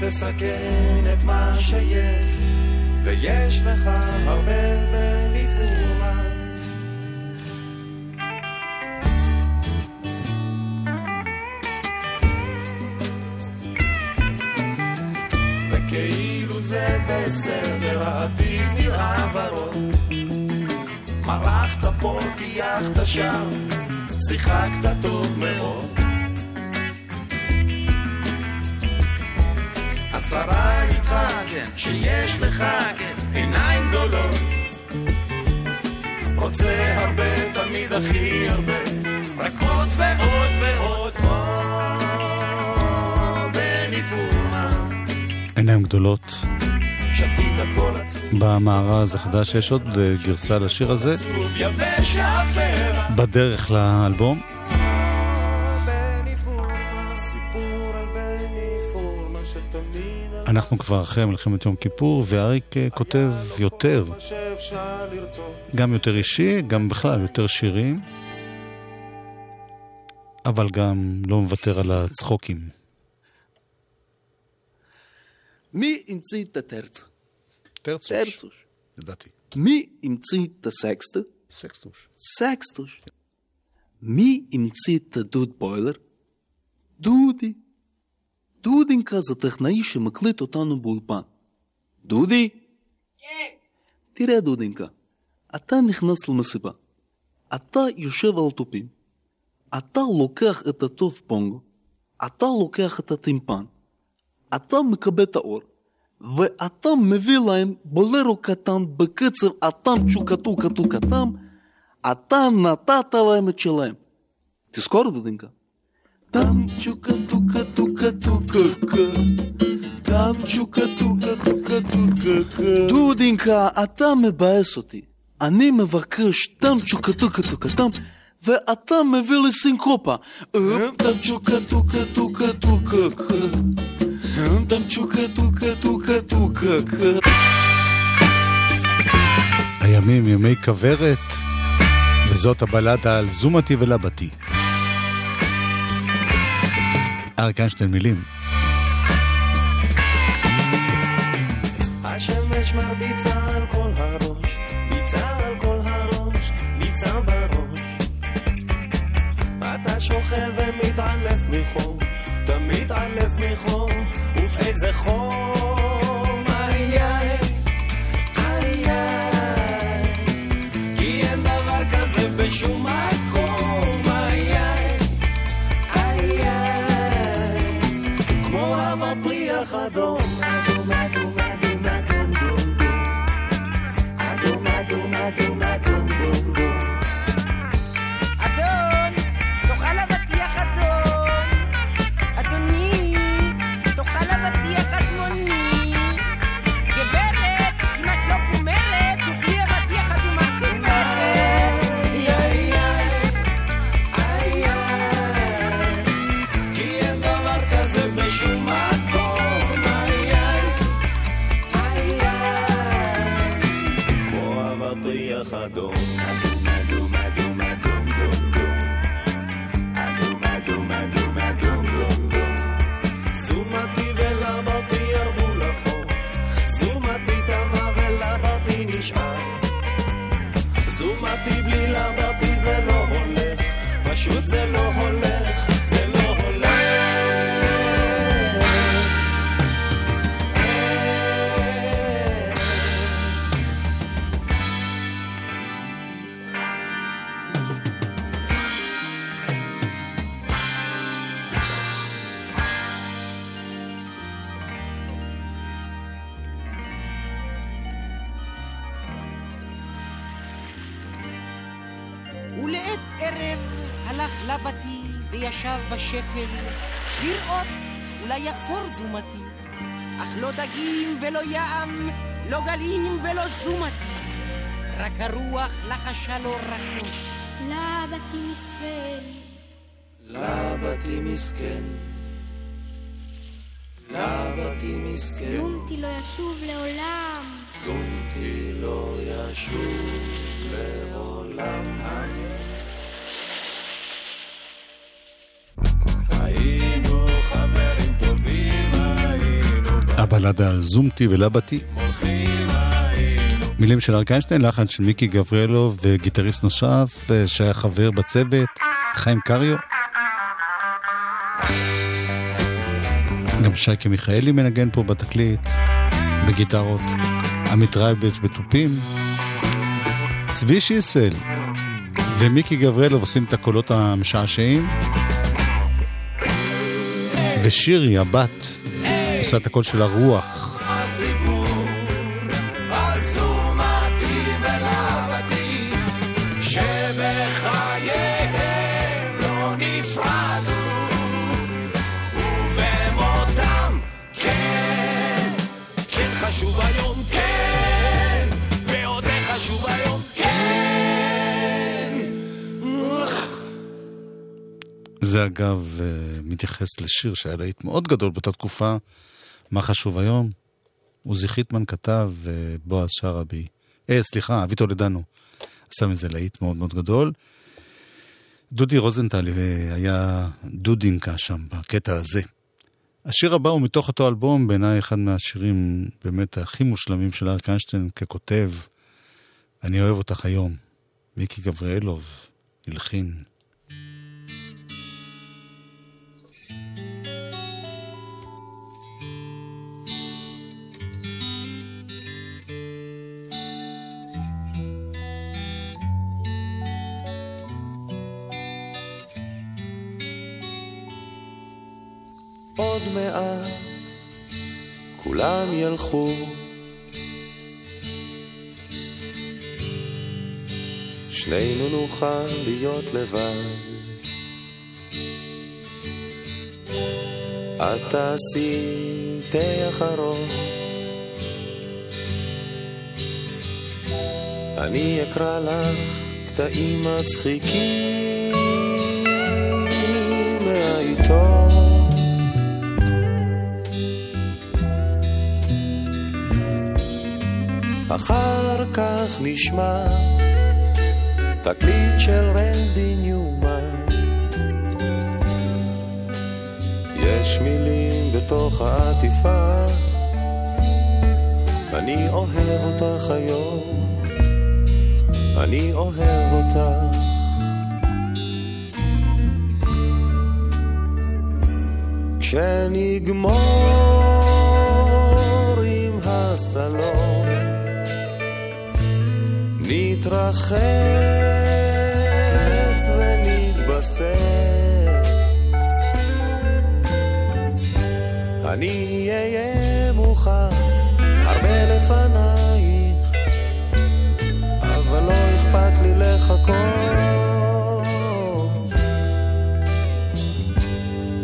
תסכן את מה שיש, ויש לך הרבה בניפומה. גדולות. במארז החדש יש עוד אה, גרסה לשיר הזה. בדרך לאלבום. אנחנו כבר אחרי מלחמת יום כיפור, ואריק אה, כותב יותר. גם יותר אישי, גם בכלל יותר שירים, אבל גם לא מוותר על הצחוקים. מי המציא את הטרצה? טרצוש, טרצוש. לדעתי. מי המציא את הסקסטה? סקסטוש. סקסטוש. מי המציא את הדוד בוילר? דודי. דודינקה זה טכנאי שמקליט אותנו באולפן. דודי? כן. תראה דודינקה, אתה נכנס למסיבה. אתה יושב על תופים. אתה לוקח את הטוב פונגו. אתה לוקח את הטימפן. אתה מקבל את האור. ואתה מביא להם בולרו קטן בקצב אטם צ'וקטו קטו קטם, אתה נתת להם את שלהם. תזכור דודינקה. טם צ'וקטו קטו קטו קקה טם צ'וקטו קטו קטו קקה דודינקה, אתה מבאס אותי. אני מבקש טם צ'וקטו קטו קטם ואתה מביא לי סינקופה. טם צ'וקטו קטו קטו קקה טם צ'וקטו קטו קטו קקה הימים ימי כוורת, וזאת הבלדה על זומתי ולבתי. אריק איינשטיין מילים. השמש מרביצה על כל הראש, ביצה על כל הראש, ביצה בראש. אתה שוכב ומתעלף מחום, אתה מתעלף מחום, ובאיזה חום, איי איי, איי איי, כי אין דבר כזה בשום מקום, פשוט זה לא הולך, בשפל, לראות אולי יחזור זומתי. אך לא דגים ולא ים, לא גלים ולא זומתי. רק הרוח לחשה לו רכות. לבתי מסכן, לבתי מסכן, לבתי מסכן, זומתי לא ישוב לעולם. זומתי לא ישוב לעולם. הבלדה זומתי ולבתי. מילים של אריק איינשטיין, לחן של מיקי גבריאלוב וגיטריסט נוסף אה, שהיה חבר בצוות, חיים קריו. גם שייקה מיכאלי מנגן פה בתקליט, בגיטרות. עמית רייבץ' בתופים. צבי שיסל ומיקי גבריאלוב עושים את הקולות המשעשעים. ושירי, הבת, עושה את הקול של הרוח. זה אגב אה, מתייחס לשיר שהיה להיט מאוד גדול באותה תקופה, מה חשוב היום? עוזי חיטמן כתב ובועז שרעבי, אה, סליחה, אבי טולדנו, עשה מזה להיט מאוד מאוד גדול. דודי רוזנטל אה, היה דודינקה שם בקטע הזה. השיר הבא הוא מתוך אותו אלבום, בעיניי אחד מהשירים באמת הכי מושלמים של אריק איינשטיין ככותב. אני אוהב אותך היום. מיקי גבריאלוב, הלחין. עוד מעט כולם ילכו. שנינו נוכל להיות לבד. את תעשי תה אחרון. אני אקרא לך קטעים מצחיקים מהעיתון אחר כך נשמע תקליט של רנדי ניומן. יש מילים בתוך העטיפה אני אוהב אותך היום אני אוהב אותך. כשנגמור עם הסלון נתרחץ ונתבשר אני אהיה מוכן הרבה לפנייך אבל לא אכפת לי לחכות.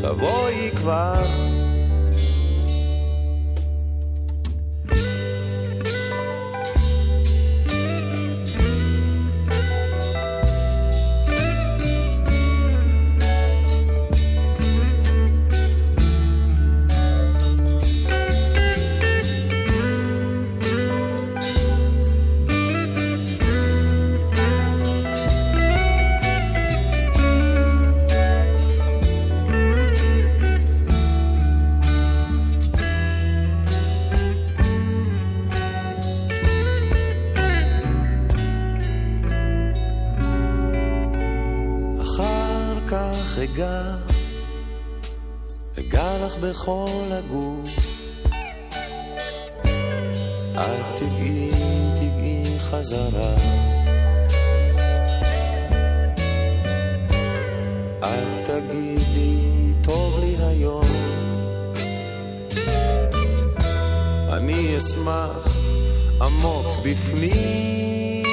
תבואי כבר אגע, אגע לך בכל הגוף. את תגעי, תגעי חזרה. אל תגידי, טוב לי היום. אני אשמח עמוק בפנים,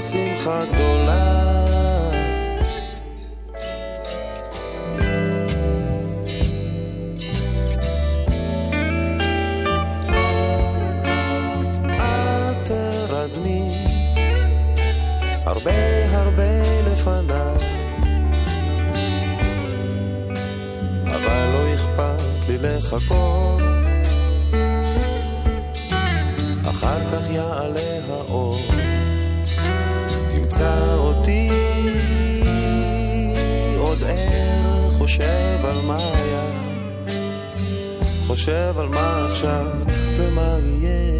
שמחה גדולה. לחכות. אחר כך יעלה האור ימצא אותי. עוד ער חושב על מה היה חושב על מה עכשיו ומה יהיה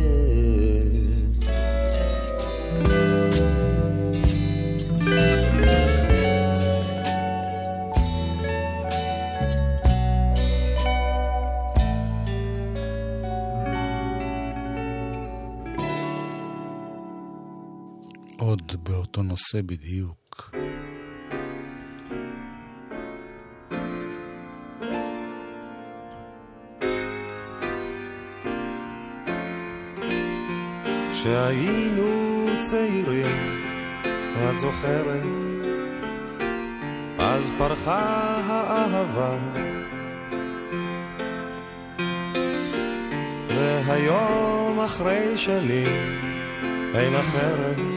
עושה בדיוק. כשהיינו צעירים, את זוכרת, אז פרחה האהבה. והיום אחרי שנים אין אחרת.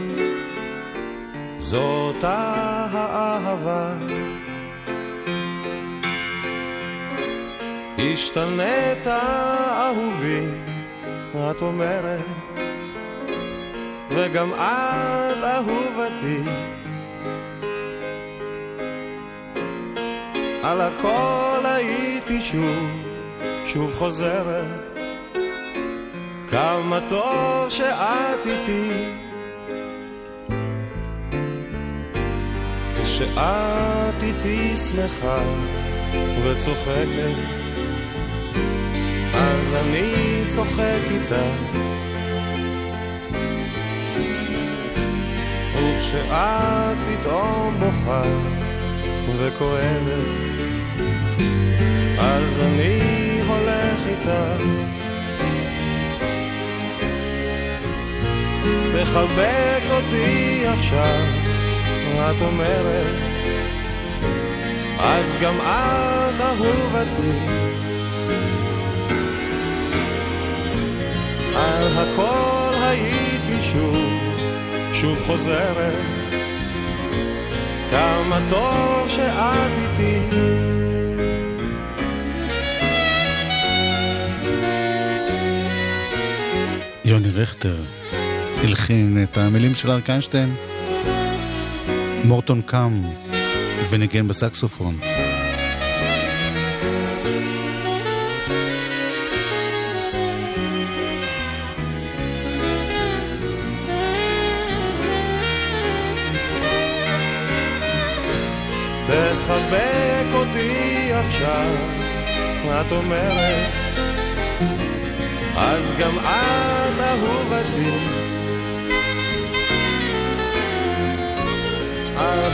זאת האהבה. השתנית אהובי, את אומרת, וגם את אהובתי. על הכל הייתי שוב, שוב חוזרת, כמה טוב שאת איתי. כשאת איתי שמחה וצוחקת, אז אני צוחק איתה. וכשאת פתאום בוכה וכואבת, אז אני הולך איתה. תחבק אותי עכשיו, את אומרת, אז גם את אהובתי. על הכל הייתי שוב, שוב חוזרת, כמה טוב שאת איתי. יוני רכטר הלחין את המילים של אריק איינשטיין. מורטון קאם וניגן בסקסופון.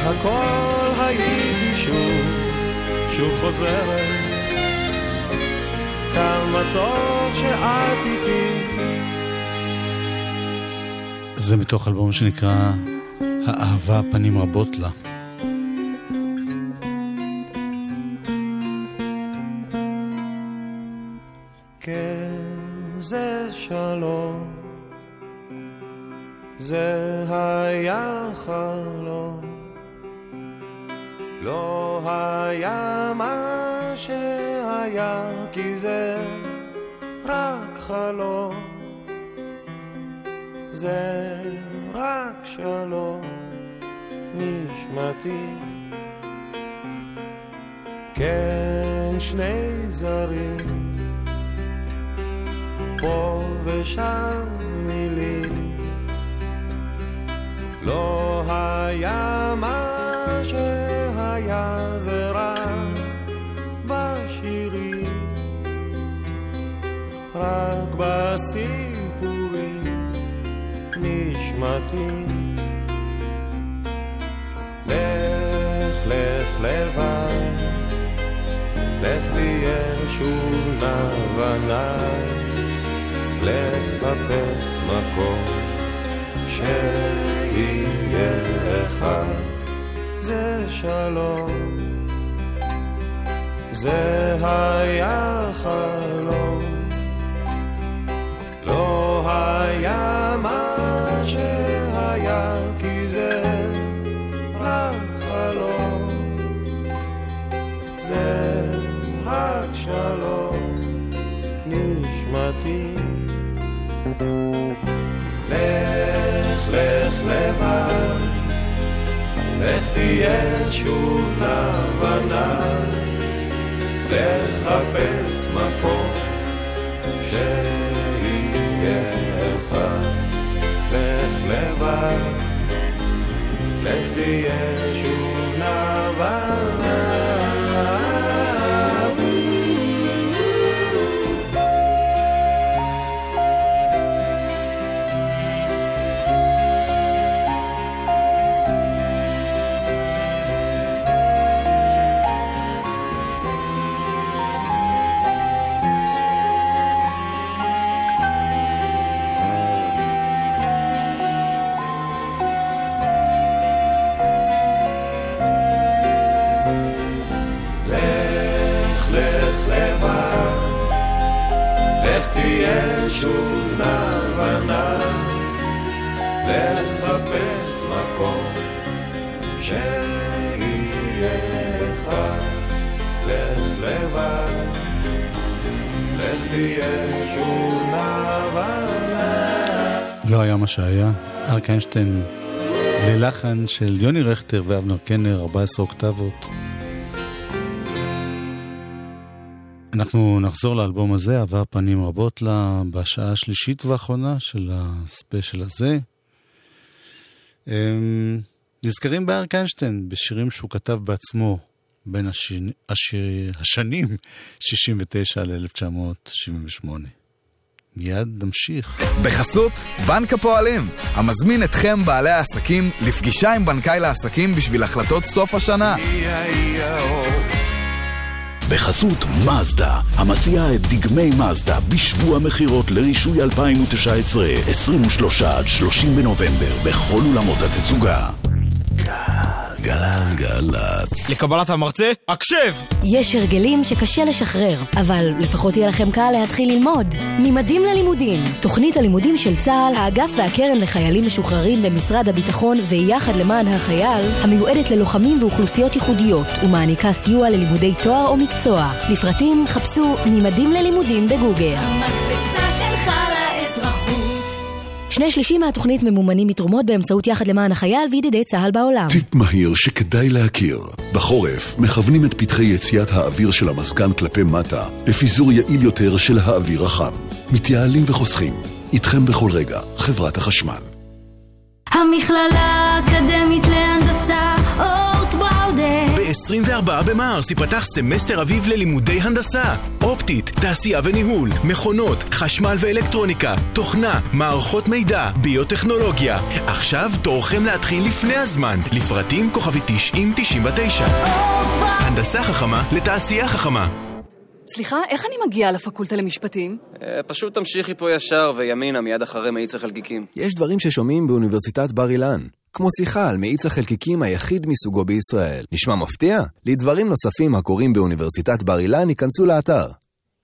הכל הייתי שוב, שוב חוזרת, כמה טוב שאת איתי. זה מתוך אלבום שנקרא האהבה פנים רבות לה. נשמתי. לך, לך לבד, לך תהיה שוב נבניים. לחפש מקום שיהיה אחד זה שלום זה היה חלום לא היה מה שהיה כי זה רק חלום. זה רק שלום. נשמתי. לך, לך לבד, לך תהיה שוב לבנה, לחפש מקום שיהיה לבד, לך תהיה לא היה מה שהיה. אריק איינשטיין ללחן של יוני רכטר ואבנר קנר, 14 אוקטבות. אנחנו נחזור לאלבום הזה, עבר פנים רבות לה בשעה השלישית והאחרונה של הספיישל הזה. אמ, נזכרים באריק איינשטיין בשירים שהוא כתב בעצמו בין השין, השיר, השנים 69 ל-1978. מיד נמשיך. בחסות בנק הפועלים, המזמין אתכם בעלי העסקים לפגישה עם בנקאי לעסקים בשביל החלטות סוף השנה. בחסות מזדה, המציעה את דגמי מזדה בשבוע מכירות לרישוי 2019, 23 עד 30 בנובמבר, בכל אולמות התצוגה. גלגלצ. לקבלת המרצה, הקשב! יש הרגלים שקשה לשחרר, אבל לפחות יהיה לכם קל להתחיל ללמוד. ממדים ללימודים, תוכנית הלימודים של צה"ל, האגף והקרן לחיילים משוחררים במשרד הביטחון ויחד למען החייל, המיועדת ללוחמים ואוכלוסיות ייחודיות, ומעניקה סיוע ללימודי תואר או מקצוע. לפרטים חפשו ממדים ללימודים בגוגל. המקפצה שלך לאזרחות שני שלישים מהתוכנית ממומנים מתרומות באמצעות יחד למען החייל וידידי צה"ל בעולם. טיפ מהיר שכדאי להכיר. בחורף מכוונים את פתחי יציאת האוויר של המזגן כלפי מטה לפיזור יעיל יותר של האוויר החם. מתייעלים וחוסכים. איתכם בכל רגע, חברת החשמל. המכללה האקדמית ב-24 במרס ייפתח סמסטר אביב ללימודי הנדסה, אופטית, תעשייה וניהול, מכונות, חשמל ואלקטרוניקה, תוכנה, מערכות מידע, ביוטכנולוגיה. עכשיו תורכם להתחיל לפני הזמן, לפרטים כוכבי 9099. הנדסה חכמה לתעשייה חכמה. סליחה, איך אני מגיעה לפקולטה למשפטים? אה, פשוט תמשיכי פה ישר וימינה מיד אחרי מאיץ החלקיקים. יש דברים ששומעים באוניברסיטת בר אילן. כמו שיחה על מאיץ החלקיקים היחיד מסוגו בישראל. נשמע מפתיע? לדברים נוספים הקורים באוניברסיטת בר אילן, ייכנסו לאתר.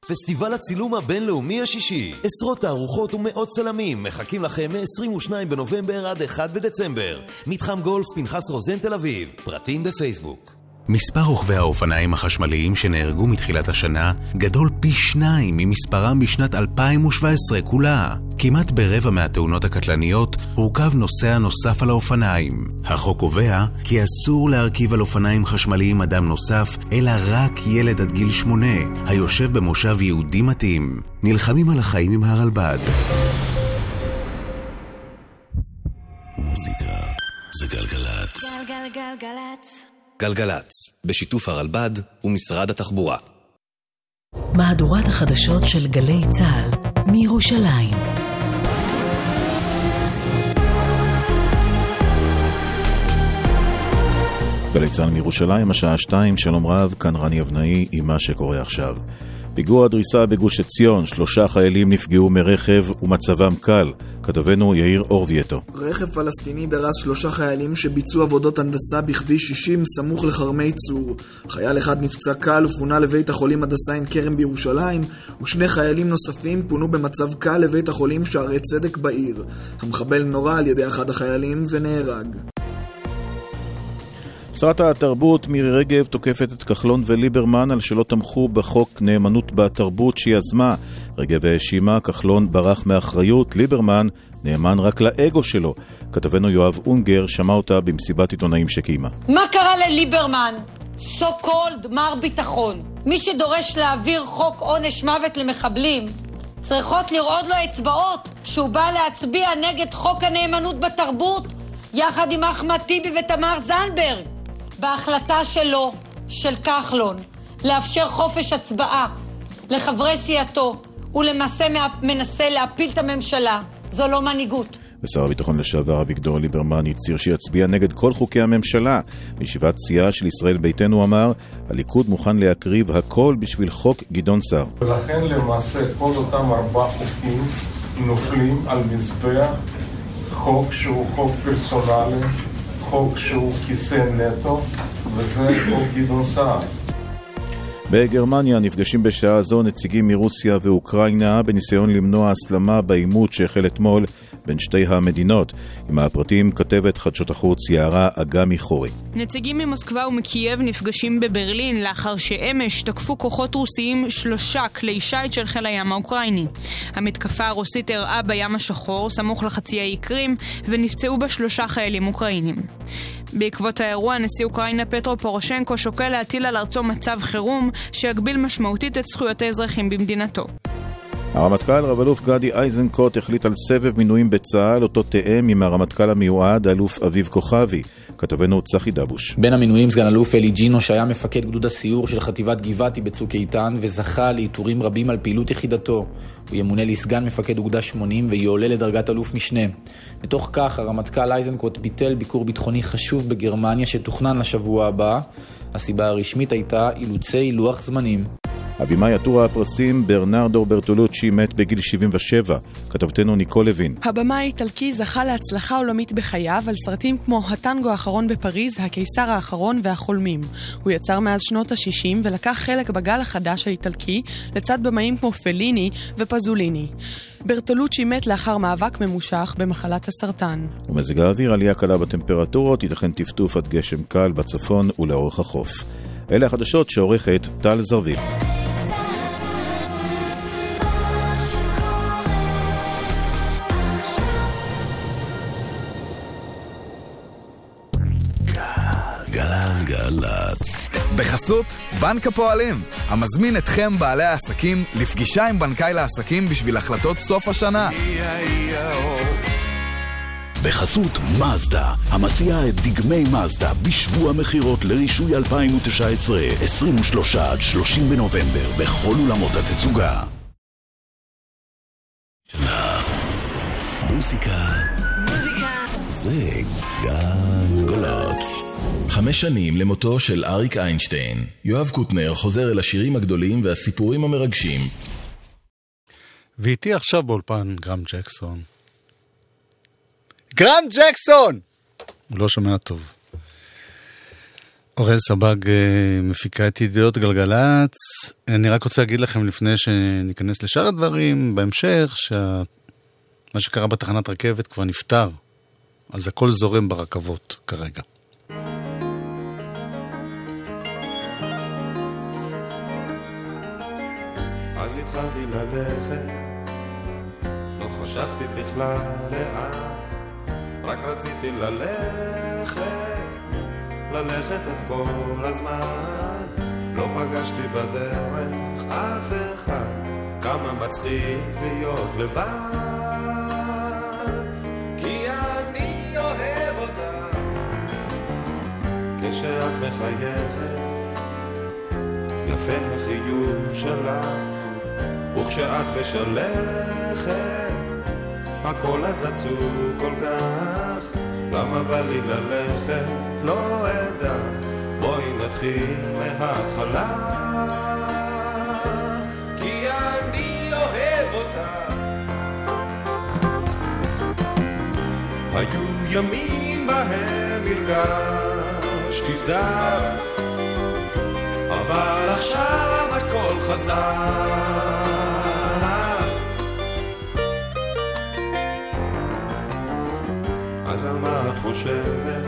פסטיבל הצילום הבינלאומי השישי. עשרות תערוכות ומאות צלמים מחכים לכם מ-22 בנובמבר עד 1 בדצמבר. מתחם גולף פנחס רוזן תל אביב. פרטים בפייסבוק. מספר רוכבי האופניים החשמליים שנהרגו מתחילת השנה גדול פי שניים ממספרם בשנת 2017 כולה. כמעט ברבע מהתאונות הקטלניות הורכב נוסע נוסף על האופניים. החוק קובע כי אסור להרכיב על אופניים חשמליים אדם נוסף, אלא רק ילד עד גיל שמונה, היושב במושב יהודי מתאים. נלחמים על החיים עם הרלב"ד. מוזיקה זה גלגלצ. גלגלגלגלצ גלגלצ, בשיתוף הרלב"ד ומשרד התחבורה. מהדורת החדשות של גלי צה"ל מירושלים. גלי צה"ל מירושלים, השעה שתיים, שלום רב, כאן רני אבנאי עם מה שקורה עכשיו. פיגוע דריסה בגוש עציון, שלושה חיילים נפגעו מרכב ומצבם קל. כתבנו יאיר אורבייטו. רכב פלסטיני דרס שלושה חיילים שביצעו עבודות הנדסה בכביש 60 סמוך לכרמי צור. חייל אחד נפצע קל ופונה לבית החולים הדסה עין כרם בירושלים, ושני חיילים נוספים פונו במצב קל לבית החולים שערי צדק בעיר. המחבל נורה על ידי אחד החיילים ונהרג. שרת התרבות מירי רגב תוקפת את כחלון וליברמן על שלא תמכו בחוק נאמנות בתרבות שיזמה. רגב האשימה, כחלון ברח מאחריות, ליברמן נאמן רק לאגו שלו. כתבנו יואב אונגר שמע אותה במסיבת עיתונאים שקיימה. מה קרה לליברמן? סו קולד מר ביטחון. מי שדורש להעביר חוק עונש מוות למחבלים צריכות לרעוד לו אצבעות כשהוא בא להצביע נגד חוק הנאמנות בתרבות יחד עם אחמד טיבי ותמר זנדברג. בהחלטה שלו, של כחלון, לאפשר חופש הצבעה לחברי סיעתו, הוא למעשה מנסה להפיל את הממשלה. זו לא מנהיגות. ושר הביטחון לשעבר אביגדור ליברמן הצהיר שיצביע נגד כל חוקי הממשלה. בישיבת סיעה של ישראל ביתנו אמר, הליכוד מוכן להקריב הכל בשביל חוק גדעון סער. ולכן למעשה כל אותם ארבעה חוקים נופלים על מזבח חוק שהוא חוק פרסונלי, חוק שהוא כיסא נטו, וזה חוק גדעון סער. בגרמניה נפגשים בשעה זו נציגים מרוסיה ואוקראינה בניסיון למנוע הסלמה בעימות שהחל אתמול בין שתי המדינות. עם הפרטים כתבת חדשות החוץ יערה אגמי חורי. נציגים ממוסקבה ומקייב נפגשים בברלין לאחר שאמש תקפו כוחות רוסיים שלושה כלי שיט של חיל הים האוקראיני. המתקפה הרוסית אירעה בים השחור, סמוך לחצי האי קרים, ונפצעו בה שלושה חיילים אוקראינים. בעקבות האירוע, נשיא אוקראינה פטרו פורושנקו שוקל להטיל על ארצו מצב חירום שיגביל משמעותית את זכויות האזרחים במדינתו. הרמטכ"ל רב-אלוף גדי איזנקוט החליט על סבב מינויים בצה"ל, אותו תאם עם הרמטכ"ל המיועד, האלוף אביב כוכבי. כתבנו צחי דבוש. בין המינויים סגן אלוף אלי ג'ינו שהיה מפקד גדוד הסיור של חטיבת גבעתי בצוק איתן וזכה לעיטורים רבים על פעילות יחידתו. הוא ימונה לסגן מפקד אוגדה 80 ויועלה לדרגת אלוף משנה. מתוך כך הרמטכ"ל איזנקוט ביטל ביקור ביטחוני חשוב בגרמניה שתוכנן לשבוע הבא. הסיבה הרשמית הייתה אילוצי לוח זמנים. הבמאי עטור הפרסים ברנרדו ברטולוצ'י מת בגיל 77, כתבתנו ניקול לוין. הבמאי האיטלקי זכה להצלחה עולמית בחייו על סרטים כמו הטנגו האחרון בפריז, הקיסר האחרון והחולמים. הוא יצר מאז שנות ה-60 ולקח חלק בגל החדש האיטלקי לצד במאים כמו פליני ופזוליני. ברטולוצ'י מת לאחר מאבק ממושך במחלת הסרטן. ומזג האוויר עלייה קלה בטמפרטורות, ייתכן טפטוף עד גשם קל בצפון ולאורך החוף. אלה החדשות שעורכת טל זרביב. בחסות בנק הפועלים, המזמין אתכם בעלי העסקים לפגישה עם בנקאי לעסקים בשביל החלטות סוף השנה. בחסות מזדה, המציעה את דגמי מזדה בשבוע מכירות לרישוי 2019, 23 עד 30 בנובמבר, בכל אולמות התצוגה. שנה. מוסיקה. זה גלגלצ. חמש שנים למותו של אריק איינשטיין. יואב קוטנר חוזר אל השירים הגדולים והסיפורים המרגשים. ואיתי עכשיו באולפן גרם ג'קסון. גרם ג'קסון! הוא לא שומע טוב. אוראל סבג אה, מפיקה את ידיעות גלגלצ. אני רק רוצה להגיד לכם לפני שניכנס לשאר הדברים, בהמשך, שמה שקרה בתחנת רכבת כבר נפתר. אז הכל זורם ברכבות כרגע. אז התחלתי ללכת, לא חשבתי בכלל לאן, רק רציתי ללכת, ללכת את כל הזמן. לא פגשתי בדרך אף אחד, כמה מצחיק להיות לבד, כי אני אוהב אותה. כשאת מחייכת, יפה החיוך שלך. וכשאת משלכת, הכל אז עצוב כל כך, למה בא לי ללכת? לא אדע, בואי נתחיל מההתחלה, כי אני אוהב אותה. היו ימים בהם הרגשתי זר, אבל עכשיו הכל חזר. אז על מה את חושבת?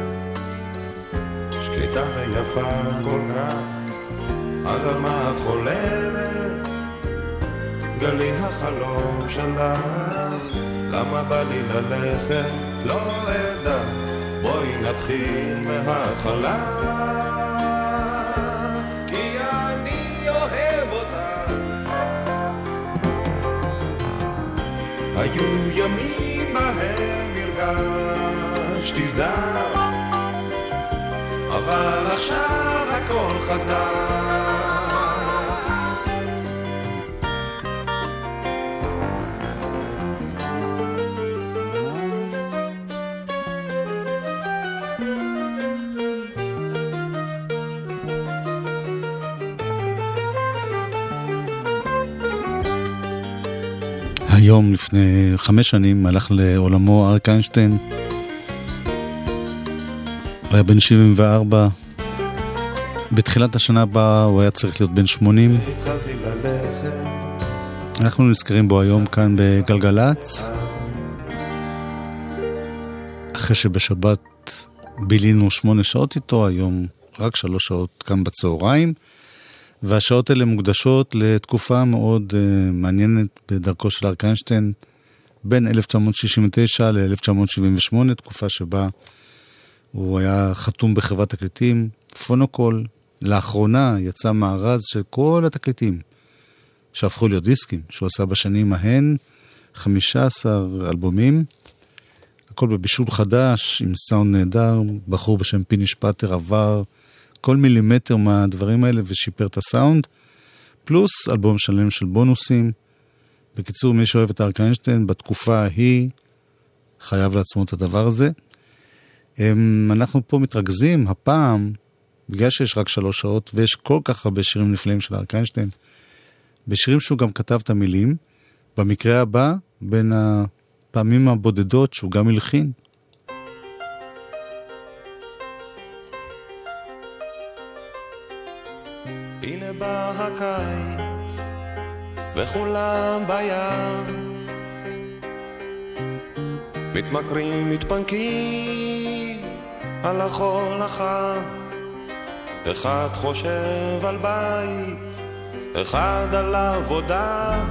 שקטה ויפה כל כך, אז על מה את חולמת? גלי החלום שלך, למה בא לי ללכת? לא אדע, בואי נתחיל מההתחלה. היו ימים בהם הרגשתי זר, אבל עכשיו הכל חזר. היום, לפני חמש שנים, הלך לעולמו אריק איינשטיין. הוא היה בן 74. בתחילת השנה הבאה הוא היה צריך להיות בן 80. התחלתי ללכת אנחנו נזכרים בו היום כאן בגלגלצ. אחרי שבשבת בילינו שמונה שעות איתו, היום רק שלוש שעות כאן בצהריים. והשעות האלה מוקדשות לתקופה מאוד uh, מעניינת בדרכו של אריק איינשטיין, בין 1969 ל-1978, תקופה שבה הוא היה חתום בחברת תקליטים, פונוקול. לאחרונה יצא מארז של כל התקליטים שהפכו להיות דיסקים, שהוא עשה בשנים ההן, 15 אלבומים, הכל בבישול חדש, עם סאונד נהדר, בחור בשם פיני שפטר עבר כל מילימטר מהדברים האלה ושיפר את הסאונד, פלוס אלבום שלם של בונוסים. בקיצור, מי שאוהב את אריק איינשטיין, בתקופה ההיא חייב לעצמו את הדבר הזה. אמ, אנחנו פה מתרכזים הפעם, בגלל שיש רק שלוש שעות ויש כל כך הרבה שירים נפלאים של אריק איינשטיין, בשירים שהוא גם כתב את המילים. במקרה הבא, בין הפעמים הבודדות שהוא גם הלחין. הנה בא הקיץ, וכולם בים. מתמכרים, מתפנקים על החול החם. אחד חושב על בית, אחד על עבודה.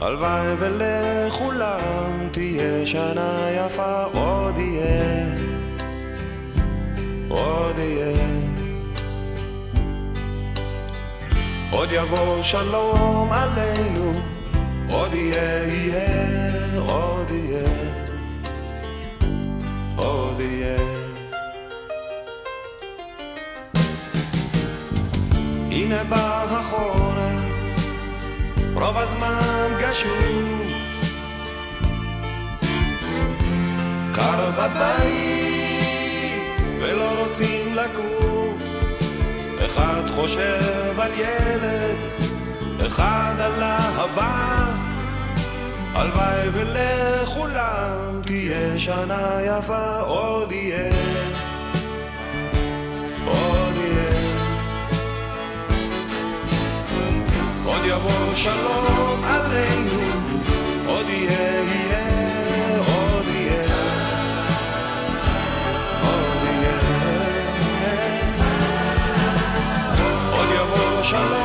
הלוואי ולכולם תהיה שנה יפה, עוד יהיה, עוד יהיה. עוד יבוא שלום עלינו, עוד יהיה, יהיה, עוד יהיה, עוד יהיה. הנה בא החורף, רוב הזמן גשום. קר בבית, ולא רוצים לקום. אחד חושב על ילד, אחד על אהבה. הלוואי ולכולם תהיה שנה יפה, עוד יהיה, עוד עוד יבוא שלום עלינו, עוד יהיה, יהיה, עוד יהיה, עוד יהיה. עוד יבוא שלום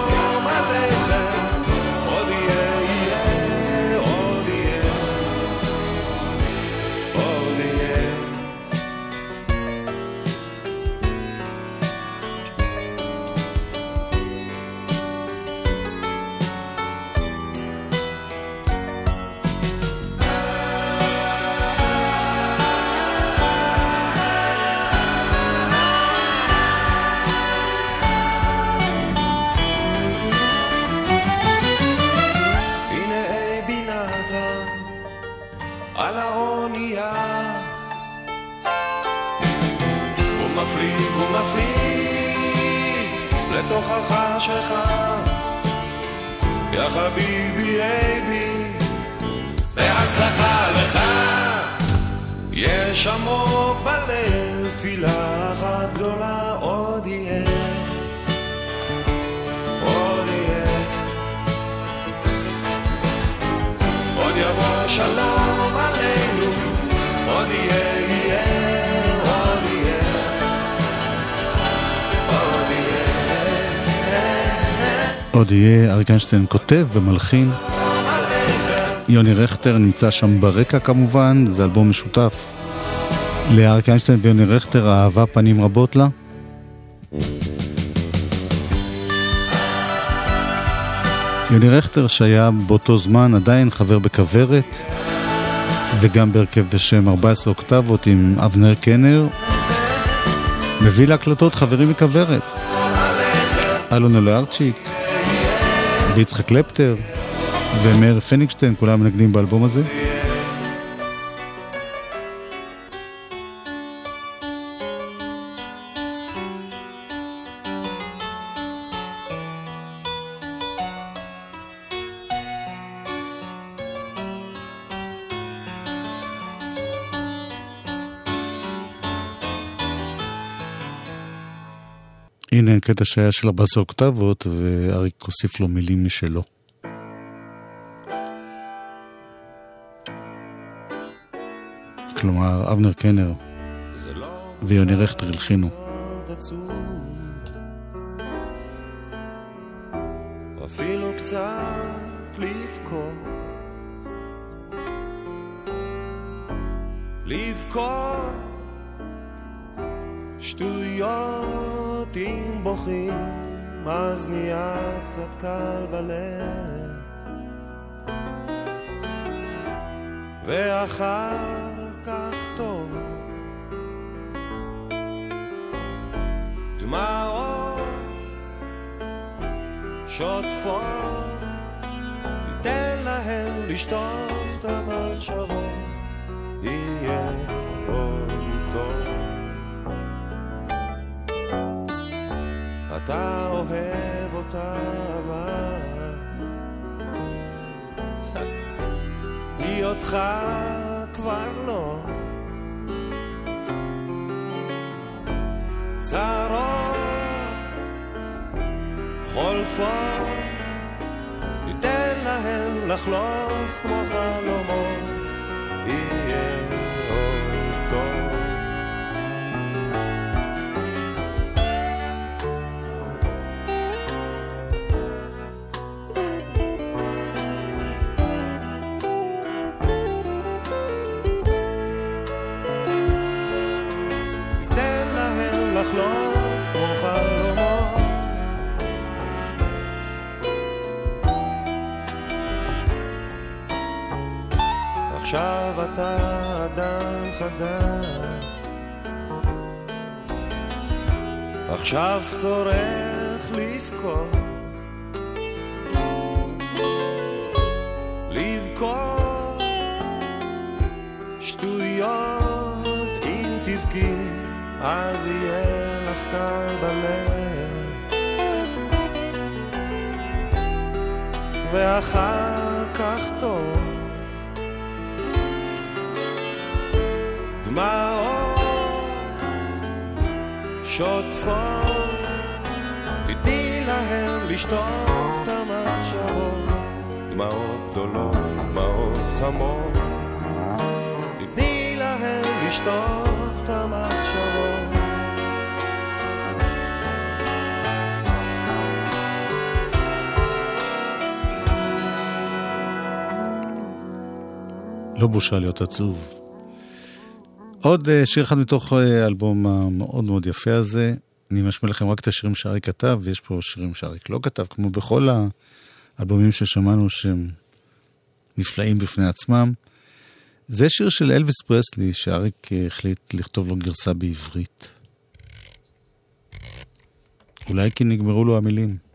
מפליג, הוא מפליג לתוך החשיכה יא חביבי אייבי בהצלחה לך. יש עמוק בלב תפילה אחת גדולה עוד יהיה. עוד יהיה. עוד יבוא שלום עוד יהיה, אריק איינשטיין כותב ומלחין. יוני רכטר נמצא שם ברקע כמובן, זה אלבום משותף לאריק איינשטיין ויוני רכטר, אהבה פנים רבות לה. יוני רכטר שהיה באותו זמן עדיין חבר בכוורת וגם בהרכב בשם 14 אוקטבות עם אבנר קנר מביא להקלטות חברים מכוורת אלון אלוארצ'יק ויצחק קלפטר ומאיר פניגשטיין כולם מנגנים באלבום הזה קטע שהיה של 14 אוקטבות, ואריק הוסיף לו מילים משלו. כלומר, אבנר קנר ויוני רכטר הלחינו. אפילו שטויות אם בוכים אז נהיה קצת קל בלב. ואחר כך טוב. דמעות שוטפות ניתן להם לשטוף את המחשבות. יהיה אתה אוהב אותה אבל. היא אותך כבר לא. צרות חולפות ניתן להם לחלוף כמו חלומות. יהיה עכשיו אתה אדם חדש. עכשיו תורך לבכות. לבכות. שטויות אם תבכי אז יהיה לך קל בלב. ואחר כך טוב דמעות שוטפות. תתני להם לשטוף את המחשבות. דמעות גדולות, דמעות חמות. תתני להם לשטוף את המחשבות. לא בושה להיות עצוב. עוד אה, שיר אחד מתוך אה, האלבום המאוד מאוד יפה הזה. אני משמיע לכם רק את השירים שאריק כתב, ויש פה שירים שאריק לא כתב, כמו בכל האלבומים ששמענו שהם נפלאים בפני עצמם. זה שיר של אלוויס פרסלי, שאריק אה, החליט לכתוב לו גרסה בעברית. אולי כי נגמרו לו המילים.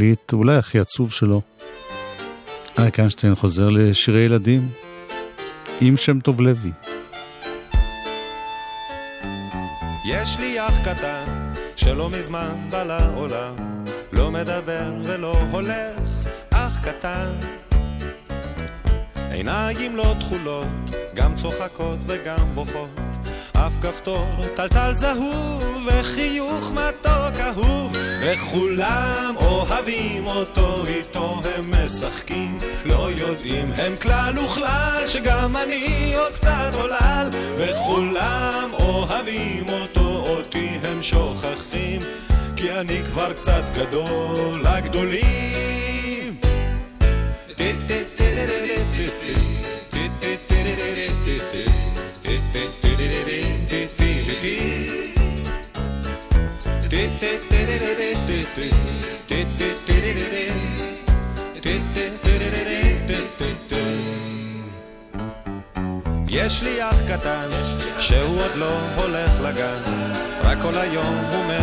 התקליט, אולי הכי עצוב שלו, אריק איינשטיין חוזר לשירי ילדים עם שם טוב לוי. יש לי אח קטן שלא מזמן בא לעולם לא מדבר ולא הולך, אח קטן. עיניים לא תכולות, גם צוחקות וגם בוכות אף כפתור טלטל זהוב וחיוך מתוק אהוב וכולם אוהבים אותו איתו הם משחקים. לא יודעים הם כלל וכלל שגם אני עוד קצת עולל. וכולם אוהבים אותו אותי הם שוכחים. כי אני כבר קצת גדול לגדולים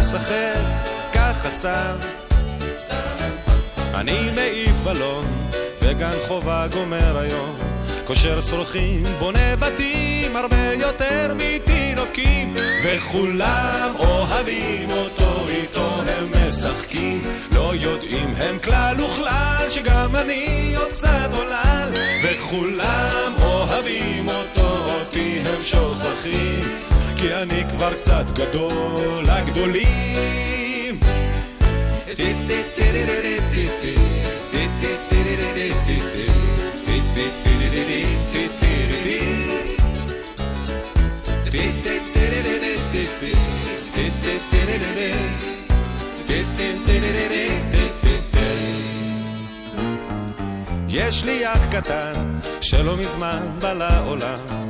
משחק, ככה סתם. אני מעיף בלון, וגן חובה גומר היום, קושר שרוכים, בונה בתים, הרבה יותר מתינוקים, וכולם אוהבים אותו, איתו הם משחקים, לא יודעים הם כלל וכלל, שגם אני עוד קצת עולל, וכולם אוהבים אותו, אותי הם שוכחים, כי אני כבר קצת גדול לגדולים. יש לי אח קטן שלא מזמן בא לעולם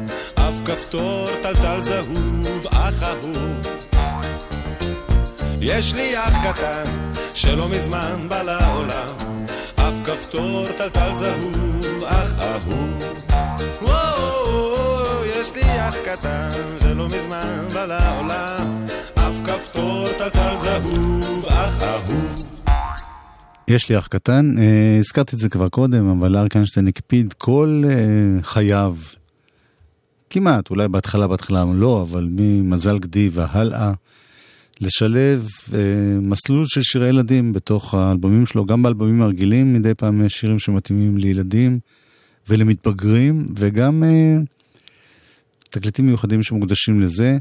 כפתור טלטל זהוב אח אהוב. יש לי אח קטן שלא מזמן בא לעולם. אף כפתור טלטל זהוב אח אהוב. יש לי אח קטן שלא מזמן בא לעולם. אף כפתור טלטל זהוב אח אהוב. יש לי אח קטן, אה, הזכרתי את זה כבר קודם, אבל אריק איינשטיין הקפיד כל אה, חייו, כמעט, אולי בהתחלה, בהתחלה לא, אבל ממזל גדי והלאה, לשלב אה, מסלול של שירי ילדים בתוך האלבומים שלו, גם באלבומים הרגילים, מדי פעם יש שירים שמתאימים לילדים ולמתבגרים, וגם אה, תקליטים מיוחדים שמוקדשים לזה,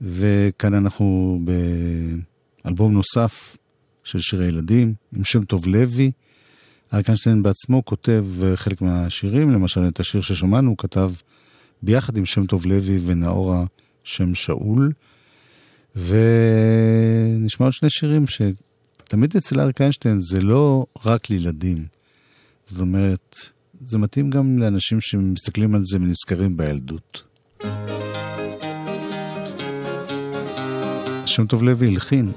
וכאן אנחנו באלבום נוסף. של שירי ילדים, עם שם טוב לוי. אריק איינשטיין בעצמו כותב חלק מהשירים, למשל את השיר ששמענו, הוא כתב ביחד עם שם טוב לוי ונאורה שם שאול. ונשמע עוד שני שירים שתמיד אצל אריק איינשטיין זה לא רק לילדים. זאת אומרת, זה מתאים גם לאנשים שמסתכלים על זה ונזכרים בילדות. שם טוב לוי הלחין.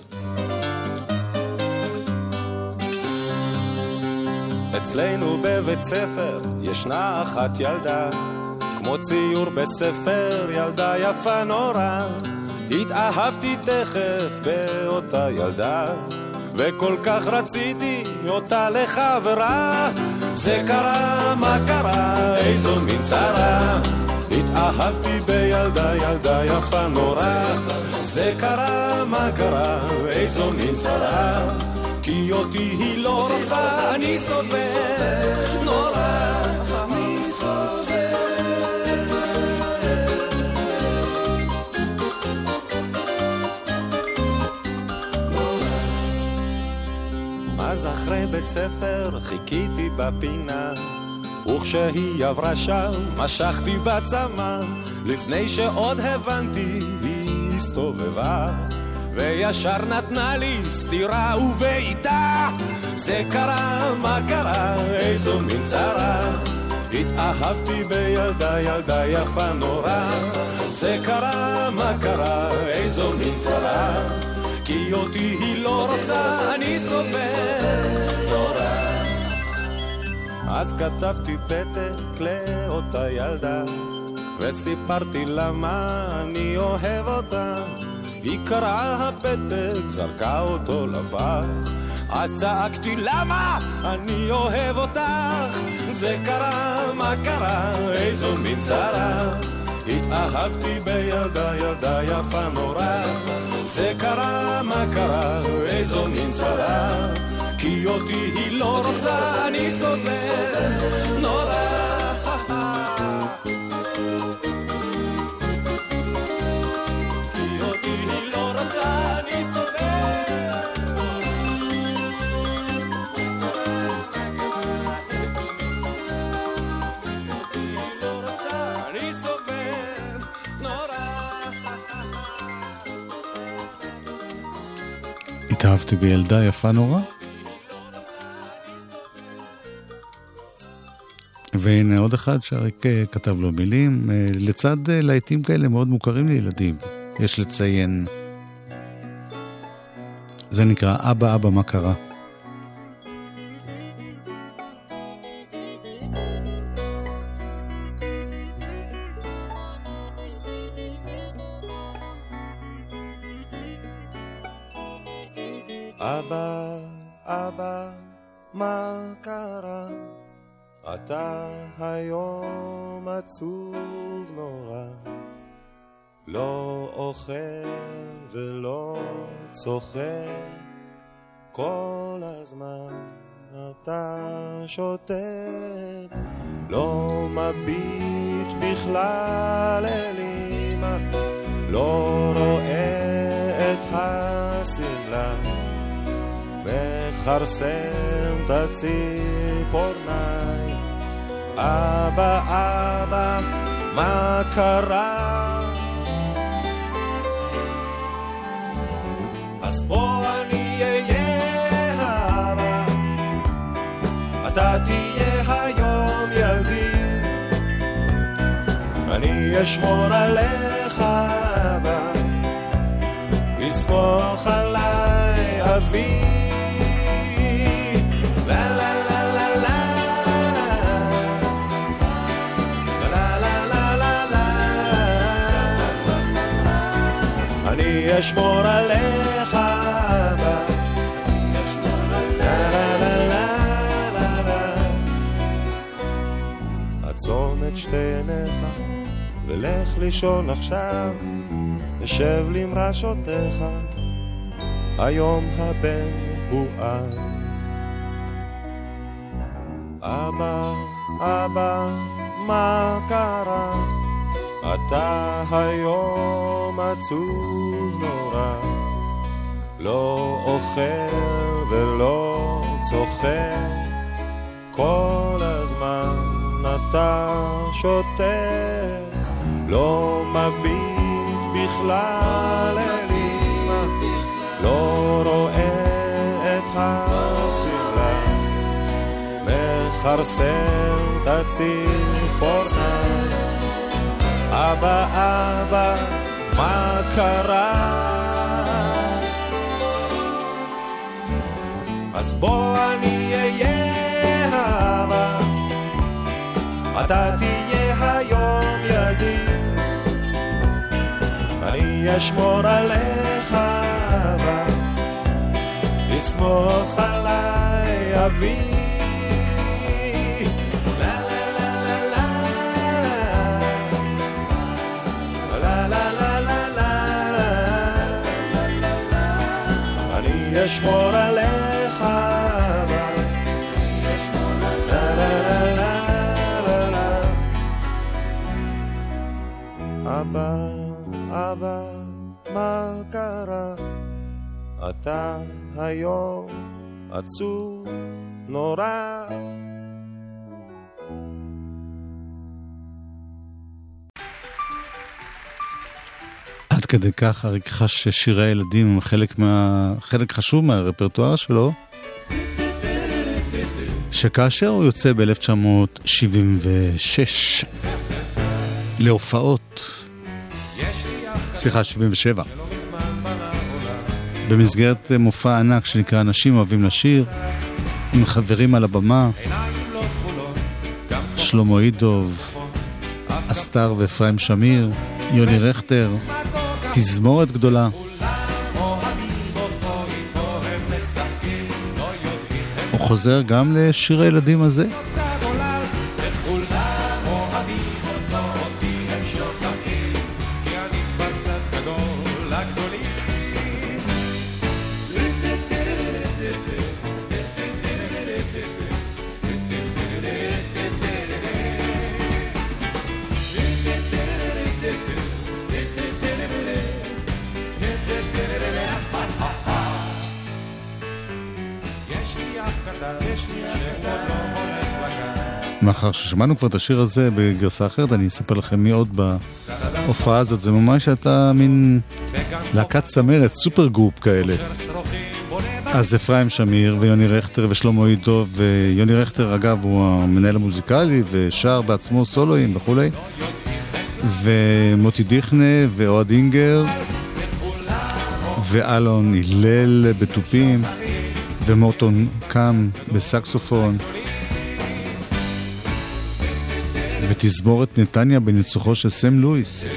אצלנו בבית ספר ישנה אחת ילדה, כמו ציור בספר, ילדה יפה נורא. התאהבתי תכף באותה ילדה, וכל כך רציתי אותה לחברה. זה קרה, מה קרה, איזו מין צרה, התאהבתי בילדה, ילדה יפה נורא. זה קרה, מה קרה, איזו מין צרה. כי אותי היא לא רוצה, אני סובל נורא. אחרי בית ספר חיכיתי בפינה וכשהיא עברה שם משכתי בצמא. לפני שעוד הבנתי היא הסתובבה וישר נתנה לי סטירה ובעיטה זה קרה, מה קרה, איזו מין צרה? התאהבתי בילדה, ילדה יפה נורא. זה קרה, מה קרה, איזו מין צרה? כי אותי היא לא רוצה, אני סובל נורא. אז כתבתי פתק לאותה ילדה, וסיפרתי לה מה אני אוהב אותה. היא קראה הפתק, זרקה אותו לפח. אז צעקתי למה אני אוהב אותך זה קרה, מה קרה, איזו מין צרה התאהבתי בילדה, ילדה יפה נורא זה קרה, מה קרה, איזו מין צרה כי אותי היא לא רוצה, אני סובל נורא. התאהבתי בילדה יפה נורא? והנה עוד אחד שאריק אה, כתב לו מילים, אה, לצד אה, להיטים כאלה מאוד מוכרים לילדים, יש לציין. זה נקרא אבא אבא מה קרה. אבא, אבא, מה קרה? אתה היום עצוב נורא, לא אוכל ולא צוחק, כל הזמן אתה שותק, לא מביט בכלל אל אמא, לא רואה את השמלה. מכרסם את הציפורניים. אבא, אבא, מה קרה? אז בוא אני אהיה האבא, אתה תהיה היום ילדי. אני אשמור עליך, אבא, לסמוך עליי, אבי. אשמור עליך אבא. לה לה לה עצום את שתי עיניך ולך לישון עכשיו אשב למרשותיך היום הבן הוא אב אבא, אבא, מה קרה? אתה היום עצוב נורא, לא אוכל ולא צוחק, כל הזמן אתה שותק, לא מביט בכלל אל אמא, לא רואה את השמלה. מכרסם את הציפורניים. אבא, אבא, מה קרה? אז בוא אני אהיה האבא, אתה תהיה היום ילדי. אני אשמור עליך, אבא, לסמוך עליי, אבי. אשמור עליך, אבא. אבא, אבא, מה קרה? אתה היום עצוב נורא. כדי כך אריק חש ששירי הילדים הם חלק, מה... חלק חשוב מהרפרטואר שלו, שכאשר הוא יוצא ב-1976 להופעות, סליחה, 77, במסגרת מופע ענק שנקרא אנשים אוהבים לשיר, עם חברים על הבמה, שלמה אידוב, אסתר ואפרים שמיר, יוני רכטר, תזמורת גדולה. הוא חוזר גם לשיר הילדים הזה. מאחר ששמענו כבר את השיר הזה בגרסה אחרת, אני אספר לכם מי עוד בהופעה הזאת. זה ממש הייתה מין להקת צמרת, super group כאלה. אז אפרים שמיר ויוני רכטר ושלמה יידוב, ויוני רכטר אגב הוא המנהל המוזיקלי ושר בעצמו סולואים וכולי. ומוטי דיכנה ואוהד אינגר ואלון הילל בתופים ומורטון קאם בסקסופון. ותזמורת נתניה בניצוחו של סם לואיס.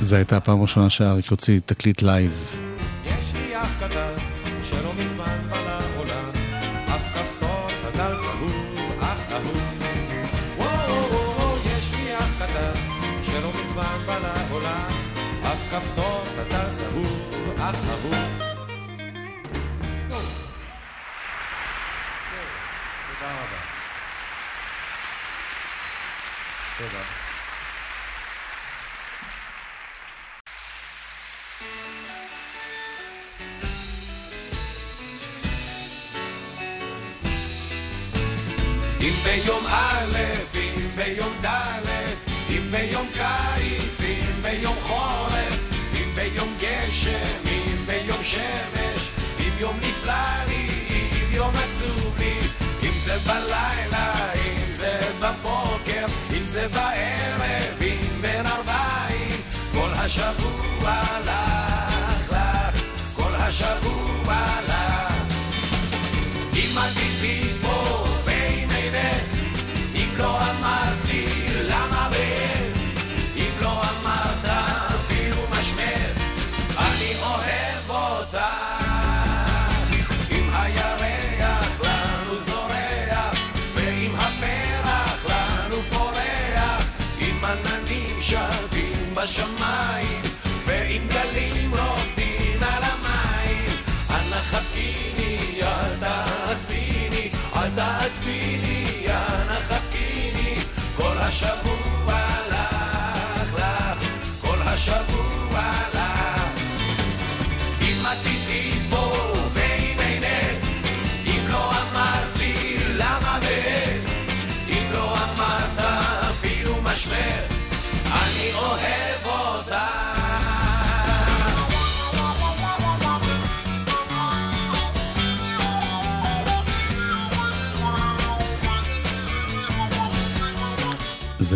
זו הייתה הפעם הראשונה שאריק הוציא תקליט לייב. ביום א', אם ביום ד', אם ביום קיץ, אם ביום חורף, אם ביום גשם, אם ביום שמש, אם יום נפלא לי, אם יום עצוב לי, אם זה בלילה, אם זה בבוקר, אם זה בערב, אם בין ארבעים, כל השבוע לך לך, כל השבוע לך. שרים בשמיים, ואם גלים רוקדים על המים, אנא חכיני, אל תעזביני, אל תעזביני, אנא חכיני, כל השבוע לך, לך, כל השבוע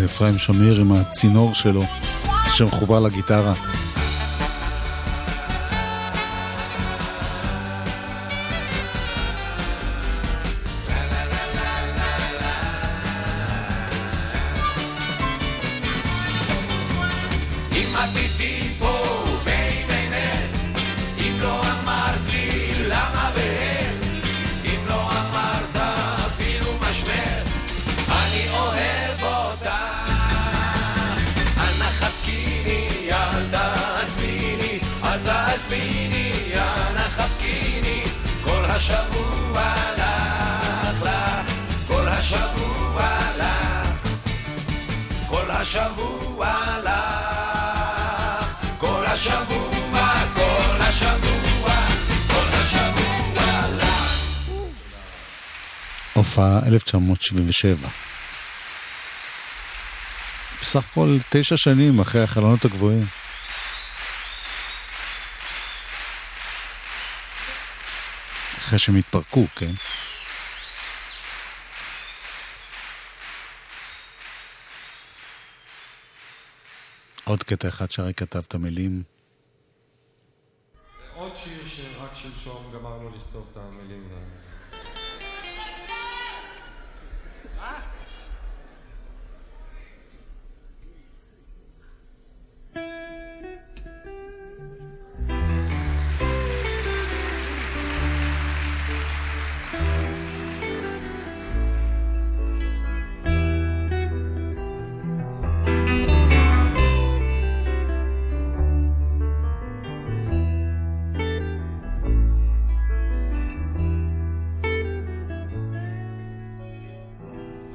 זה אפרים שמיר עם הצינור שלו, שמחובר לגיטרה. 1977. בסך הכל תשע שנים אחרי החלונות הגבוהים. אחרי שהם התפרקו, כן? עוד קטע אחד שהרי כתב את המילים.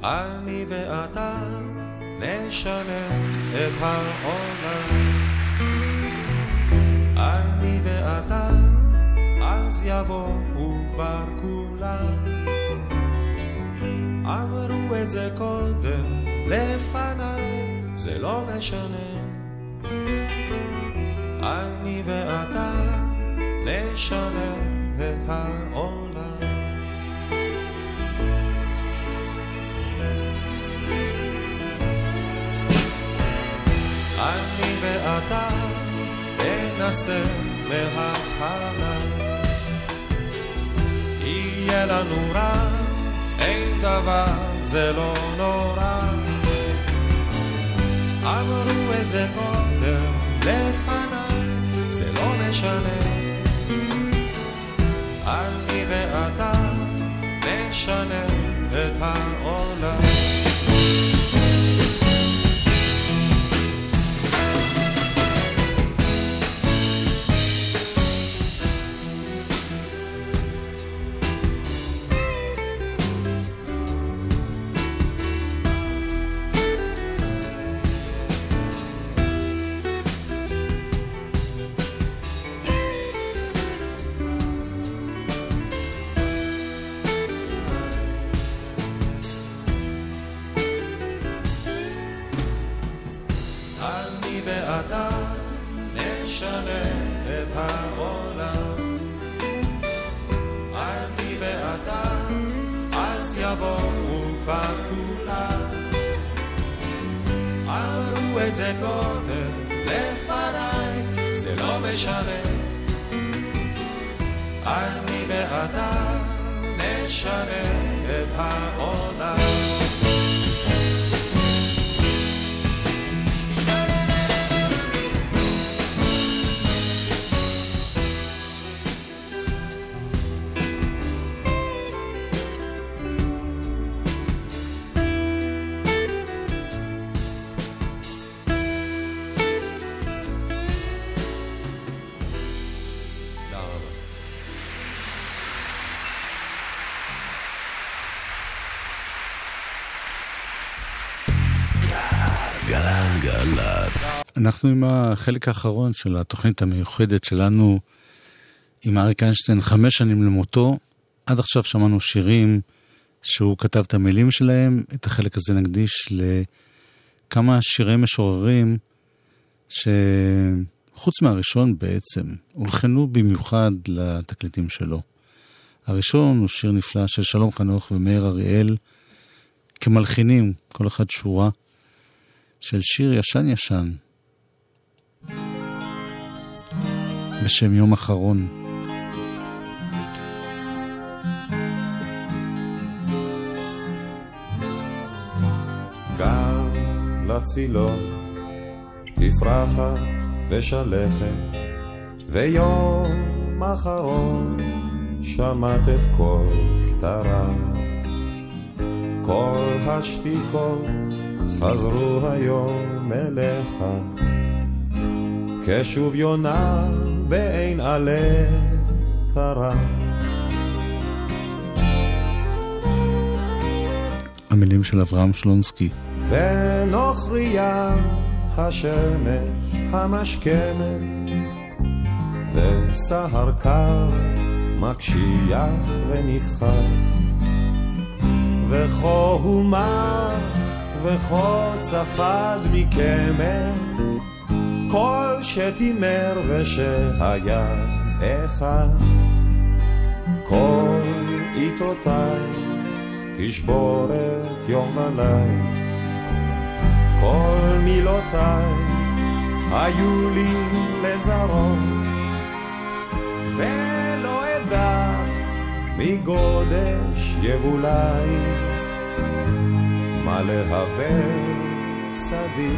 אני ואתה נשנה את העולם. אני ואתה, אז יבואו כבר כולם. אמרו את זה קודם, לפניי, זה לא משנה. אני ואתה נשנה את העולם. אני ואתה ננסה מההתחלה. יהיה לנו רע, אין דבר, זה לא נורא. אמרו את זה קודם, לפניי, זה לא משנה. אני ואתה נשנה את העולם. אנחנו עם החלק האחרון של התוכנית המיוחדת שלנו עם אריק איינשטיין, חמש שנים למותו. עד עכשיו שמענו שירים שהוא כתב את המילים שלהם. את החלק הזה נקדיש לכמה שירי משוררים שחוץ מהראשון בעצם הולחנו במיוחד לתקליטים שלו. הראשון הוא שיר נפלא של שלום חנוך ומאיר אריאל כמלחינים, כל אחד שורה. של שיר ישן ישן בשם יום אחרון. גם לתפילות תפרחה ושלכת ויום אחרון שמעת את קול כתרה כל השתיקות חזרו היום אליך כשוב יונה בעין עלה קרח. המילים של אברהם שלונסקי. ונוכריה השמש המשכמת, וסהר קר מקשיח ונפחת, וכה הומה וכה צפד מקמר. כל שתימר ושהיה אחד, כל עיתותיי תשבורת יום וליל, כל מילותיי היו לי לזרום, ולא אדע מגודש יבולי, מה להווה שדי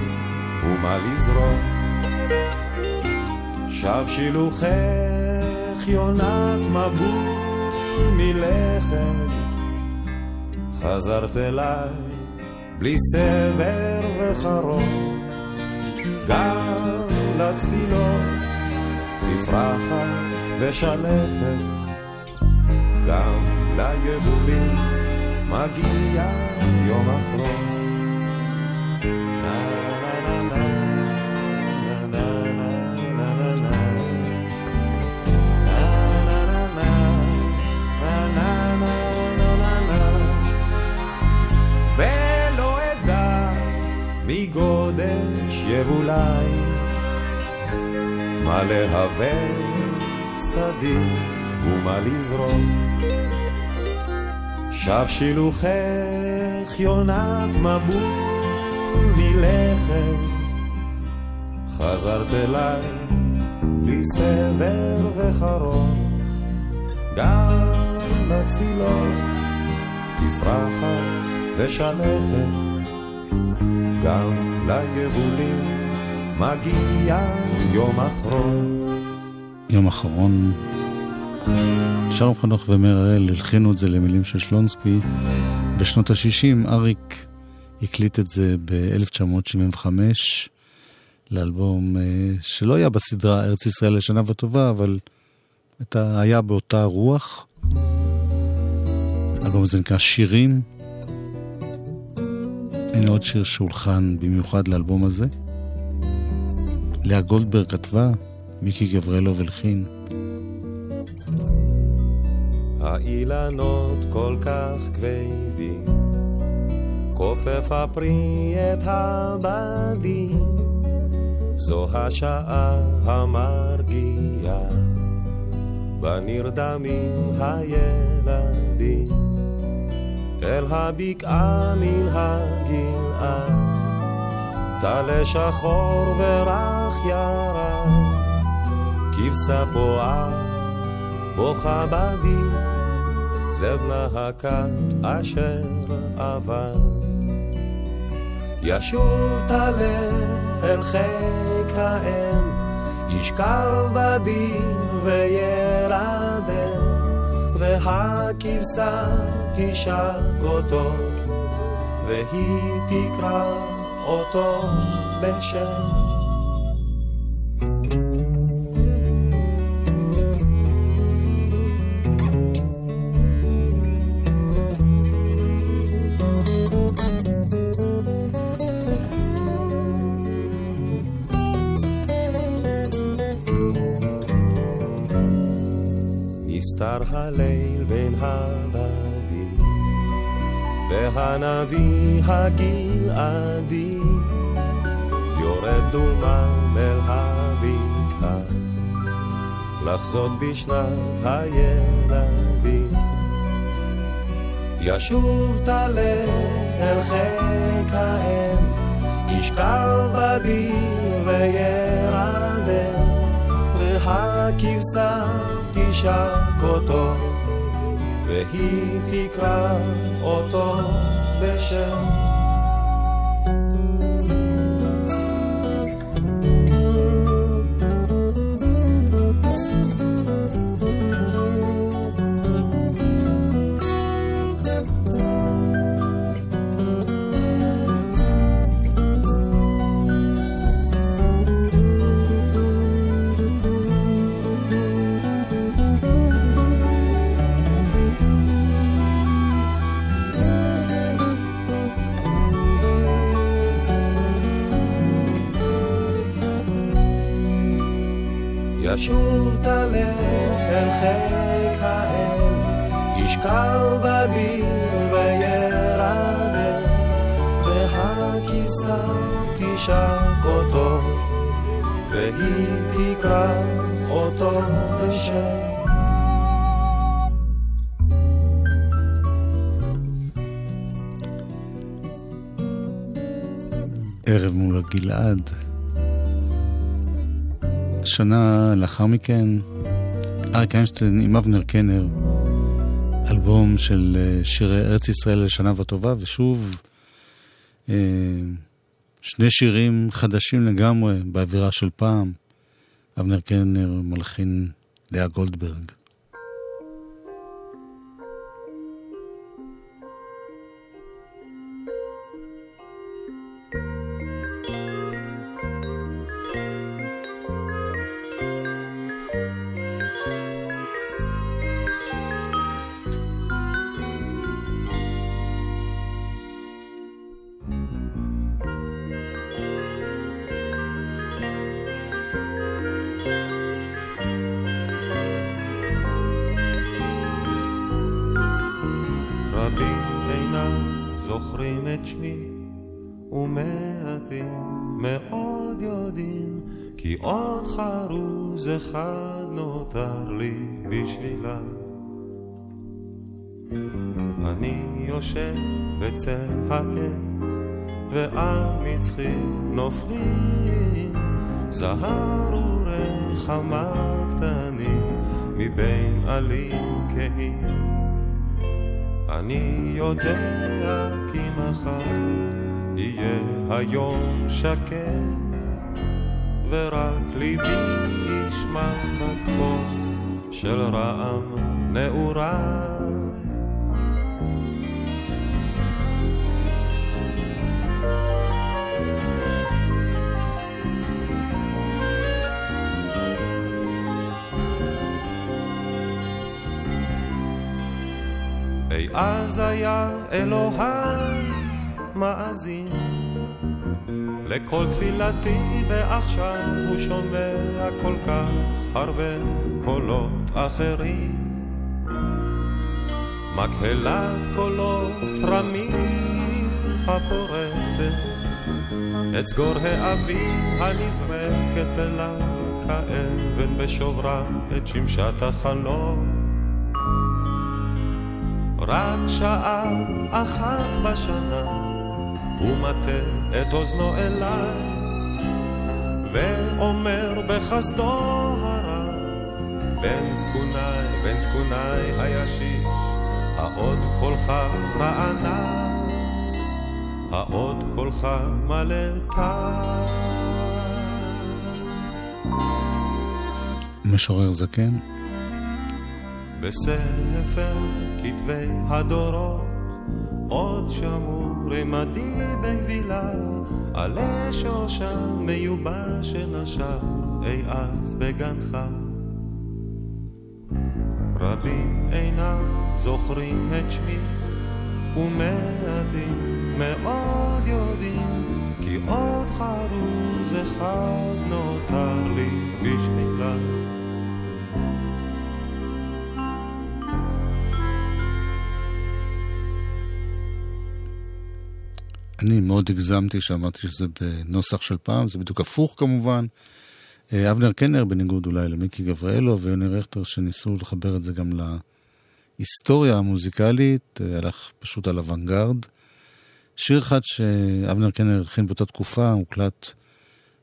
ומה לזרום. שב שילוחך יונת מבול מלכת, חזרת אליי בלי סבר וחרום, גם לתפילות תפרחת ושלכת, גם ליבולים מגיע יום אחרון. מגודש יבולי מה להווה שדי ומה לזרום. שב שילוחך יונת מבול מלכת חזרת אליי בלי סבר וחרון. גם לתפילות תפרחת ושלכת גם ליבולים מגיע יום אחרון. יום אחרון. שלום חנוך ומאיר הראל הלחינו את זה למילים של שלונסקי. בשנות ה-60 אריק הקליט את זה ב-1975 לאלבום אה, שלא היה בסדרה ארץ ישראל לשנה וטובה, אבל היה באותה רוח. האלבום הזה נקרא שירים. הנה עוד שיר שהולחן במיוחד לאלבום הזה. לאה גולדברג כתבה, מיקי גברלוב הלחין. האילנות כל כך כבדים, כופף הפרי את הבדים, זו השעה המרגיעה, בנרדמים הילדים. אל הבקעה מן הגלעד, טלה שחור ורך ירד, כבשה פועה בוכה בדי, זה בנה הכת אשר עבר. ישוב טלה אל חיק האם, ישכב בדין וירדם, והכבשה תשק אותו, והיא תקרא אותו בשם. נסתר הליל בין הבדים, והנביא הגלעדי יורד דומם אל הבקעה, לחזות בשנת הילדים. ישוב טלה אל חיק האם, ישכב בדיר וירדם, והכבשה תשק אותו, והיא תקרא אותו בשם. חיק האל, ישכב בדין וירדם, והכיסה תשק אותו, והיא תקרא אותו בשם. ערב מול הגלעד. שנה לאחר מכן, אריק איינשטיין עם אבנר קנר, אלבום של אה, שירי ארץ ישראל לשנה וטובה, ושוב אה, שני שירים חדשים לגמרי באווירה של פעם. אבנר קנר מלחין לאה גולדברג. אחד נותר לי בשבילה. אני יושב בצל העץ, ועל מצחי נופלים זהר ורחמה קטנים מבין עלים כהים. אני יודע כי מחר יהיה היום שקט ורק ליבי ישמע מתכון של רעם נעוריי. אי אז היה אלוהי מאזין לכל תפילתי ועכשיו הוא שומע כל כך הרבה קולות אחרים. מקהלת קולות רמים הפורצת את סגור האביב הנזרקת אליו כאבן בשוברה את שמשת החלום. רק שעה אחת בשנה הוא מטה את אוזנו אליי, ואומר בחסדו הרב, בן זקוני, בן זקוני הישיש, העוד קולך רענן, העוד קולך מלא טעם. משורר זקן. בספר כתבי הדורות עוד שמור רמדי בגבילה, עלה שושן מיובש שנשר אי אז בגנך. רבים אינם זוכרים את שמי, ומעטים מאוד יודעים, כי עוד חרוז אחד נותר לי בשבילה. אני מאוד הגזמתי שאמרתי שזה בנוסח של פעם, זה בדיוק הפוך כמובן. אה, אבנר קנר, בניגוד אולי למיקי גבריאלו ויוני רכטר, שניסו לחבר את זה גם להיסטוריה המוזיקלית, אה, הלך פשוט על אוונגרד. שיר אחד שאבנר קנר הכין באותה תקופה, הוקלט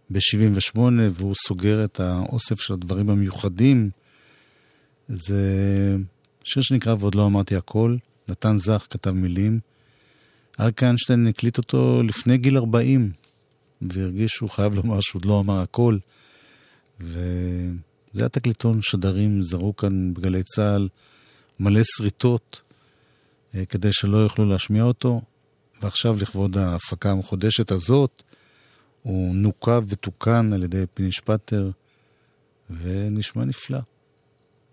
ב-78, והוא סוגר את האוסף של הדברים המיוחדים. זה שיר שנקרא ועוד לא אמרתי הכל, נתן זך כתב מילים. אריק איינשטיין הקליט אותו לפני גיל 40, והרגיש שהוא חייב לומר שהוא לא אמר הכל. וזה התקליטון שדרים זרו כאן בגלי צה"ל, מלא שריטות, אה, כדי שלא יוכלו להשמיע אותו. ועכשיו, לכבוד ההפקה המחודשת הזאת, הוא נוקב ותוקן על ידי פיני שפטר, ונשמע נפלא.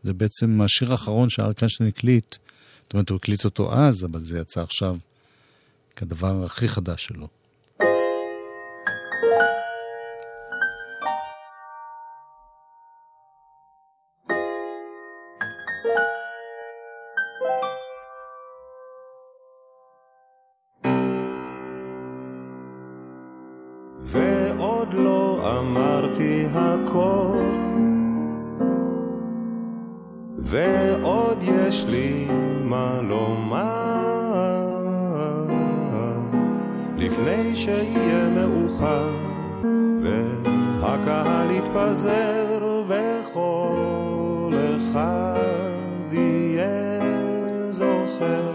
זה בעצם השיר האחרון שאריק איינשטיין הקליט. זאת אומרת, הוא הקליט אותו אז, אבל זה יצא עכשיו כדבר הכי חדש שלו. ועוד לא יש לי מה לומר לפני שיהיה מאוחר והקהל יתפזר וכל אחד יהיה זוכר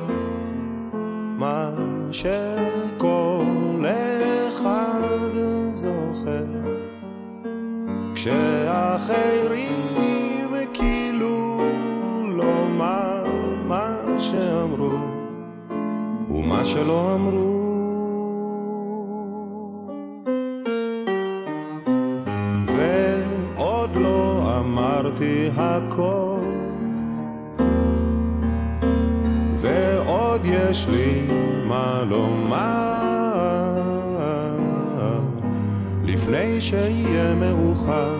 מה שכל אחד זוכר. כשאחרים כאילו לומר מה שאמרו ומה שלא אמרו הכל. ועוד יש לי מה לומר. לפני שיהיה מאוחר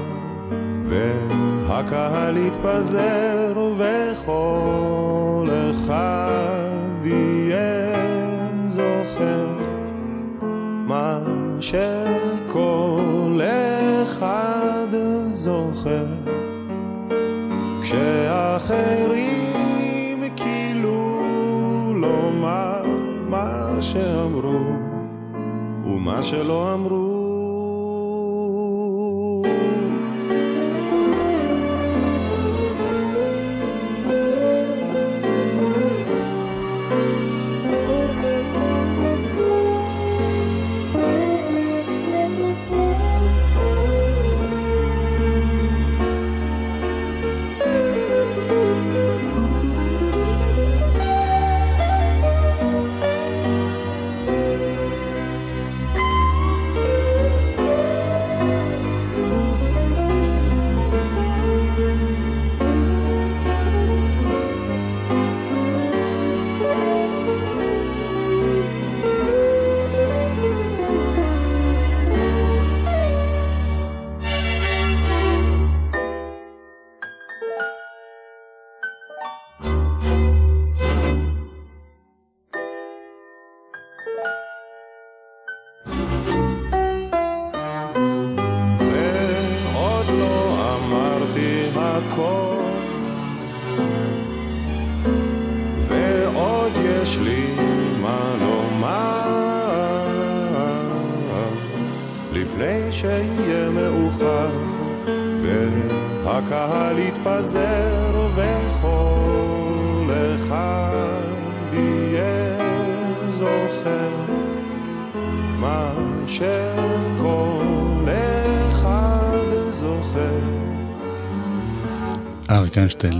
והקהל יתפזר וכל אחד יהיה זוכר מה שכל אחד זוכר כשאחרים כאילו לומר מה שאמרו ומה שלא אמרו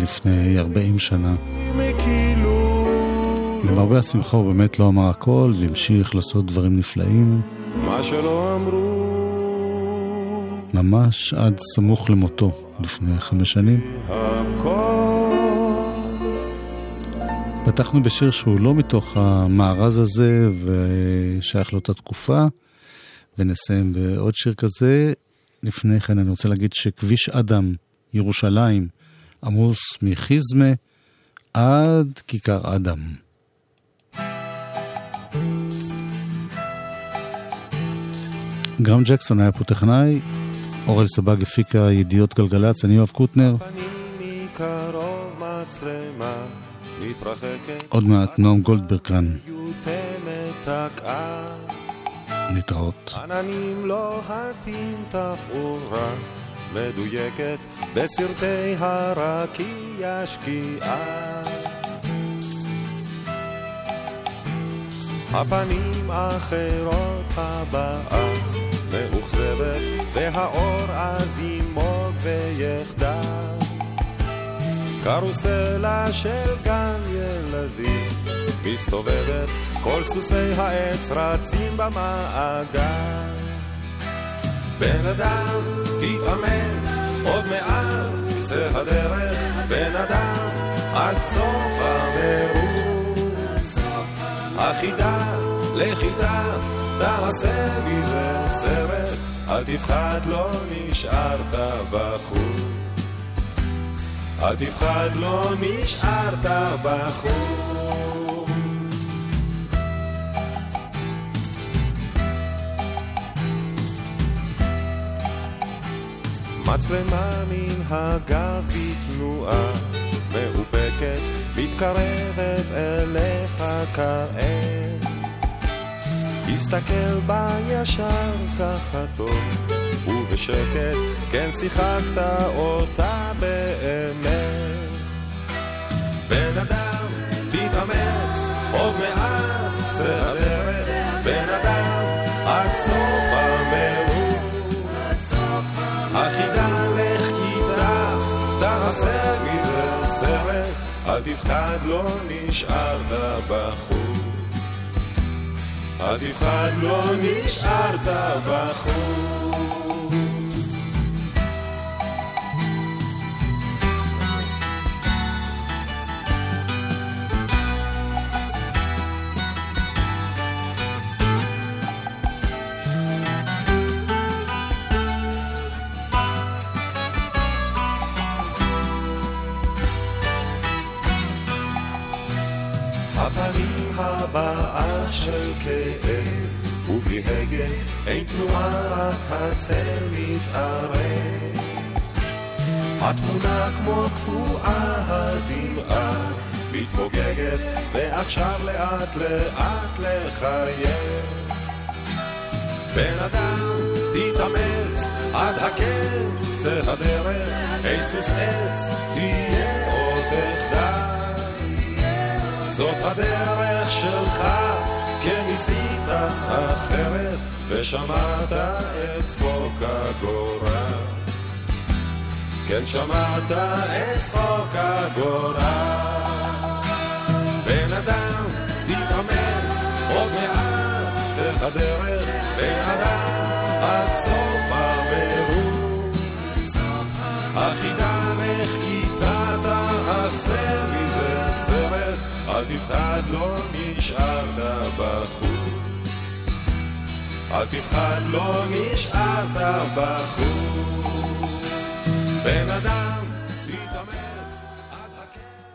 לפני 40 שנה. למרבה השמחה הוא באמת לא אמר הכל והמשיך לעשות דברים נפלאים, מה שלא אמרו ממש עד סמוך למותו לפני חמש שנים. פתחנו בשיר שהוא לא מתוך המארז הזה ושייך לאותה תקופה, ונסיים בעוד שיר כזה. לפני כן אני רוצה להגיד שכביש אדם, ירושלים, עמוס מחיזמה עד כיכר אדם. גרם ג'קסון היה פה טכנאי, אורל סבג הפיקה ידיעות גלגלצ, אני יואב קוטנר. עוד מעט נועם גולדברג כאן. להתראות. עננים לוהטים תפאורה מדויקת בסרטי הרקיע שקיעה הפנים אחרות הבאה מאוכזבת והאור אז ימוג ויחדל קרוסלה של גן ילדים מסתובבת כל סוסי העץ רצים במעגל בן אדם תתאמץ עוד מעט קצה הדרך. בן אדם עד סוף המרוץ החידה לחידה תעשה מזה סרט. אל תפחד לא נשארת בחוץ. אל תפחד לא נשארת בחוץ מצלמה מן הגב בתנועה מאופקת, מתקרבת אליך כעת. הסתכל בה ישר ככה טוב, ובשקט כן שיחקת אותה באמת. בן אדם, תתאמץ, עוד מעט קצה תפחד, לא נשארת בחוץ. אל תפחד, לא נשארת בחוץ. הבעה של כאב, ובלי הגה אין תנועה, רק הצל מתערב. התמונה כמו קפואה, הדמעה מתפוגגת, ועכשיו לאט לאט לחייב. בן אדם, תתאמץ, עד הקץ, קצה הדרך, היסוס עץ, תהיה עוד תחדל. זאת הדרך שלך, כן ניסית אחרת, ושמעת את צחוק הגורל. כן שמעת את צחוק הגורל. בן אדם, תתאמץ, עוד מעט קצה הדרך, בן אדם, עד סוף המרוץ. החידה לך כיתה תעשה מזה סרט, אל תפחד, לא נשארת בחוץ. אל תפחד, לא נשארת בחוץ. בן אדם,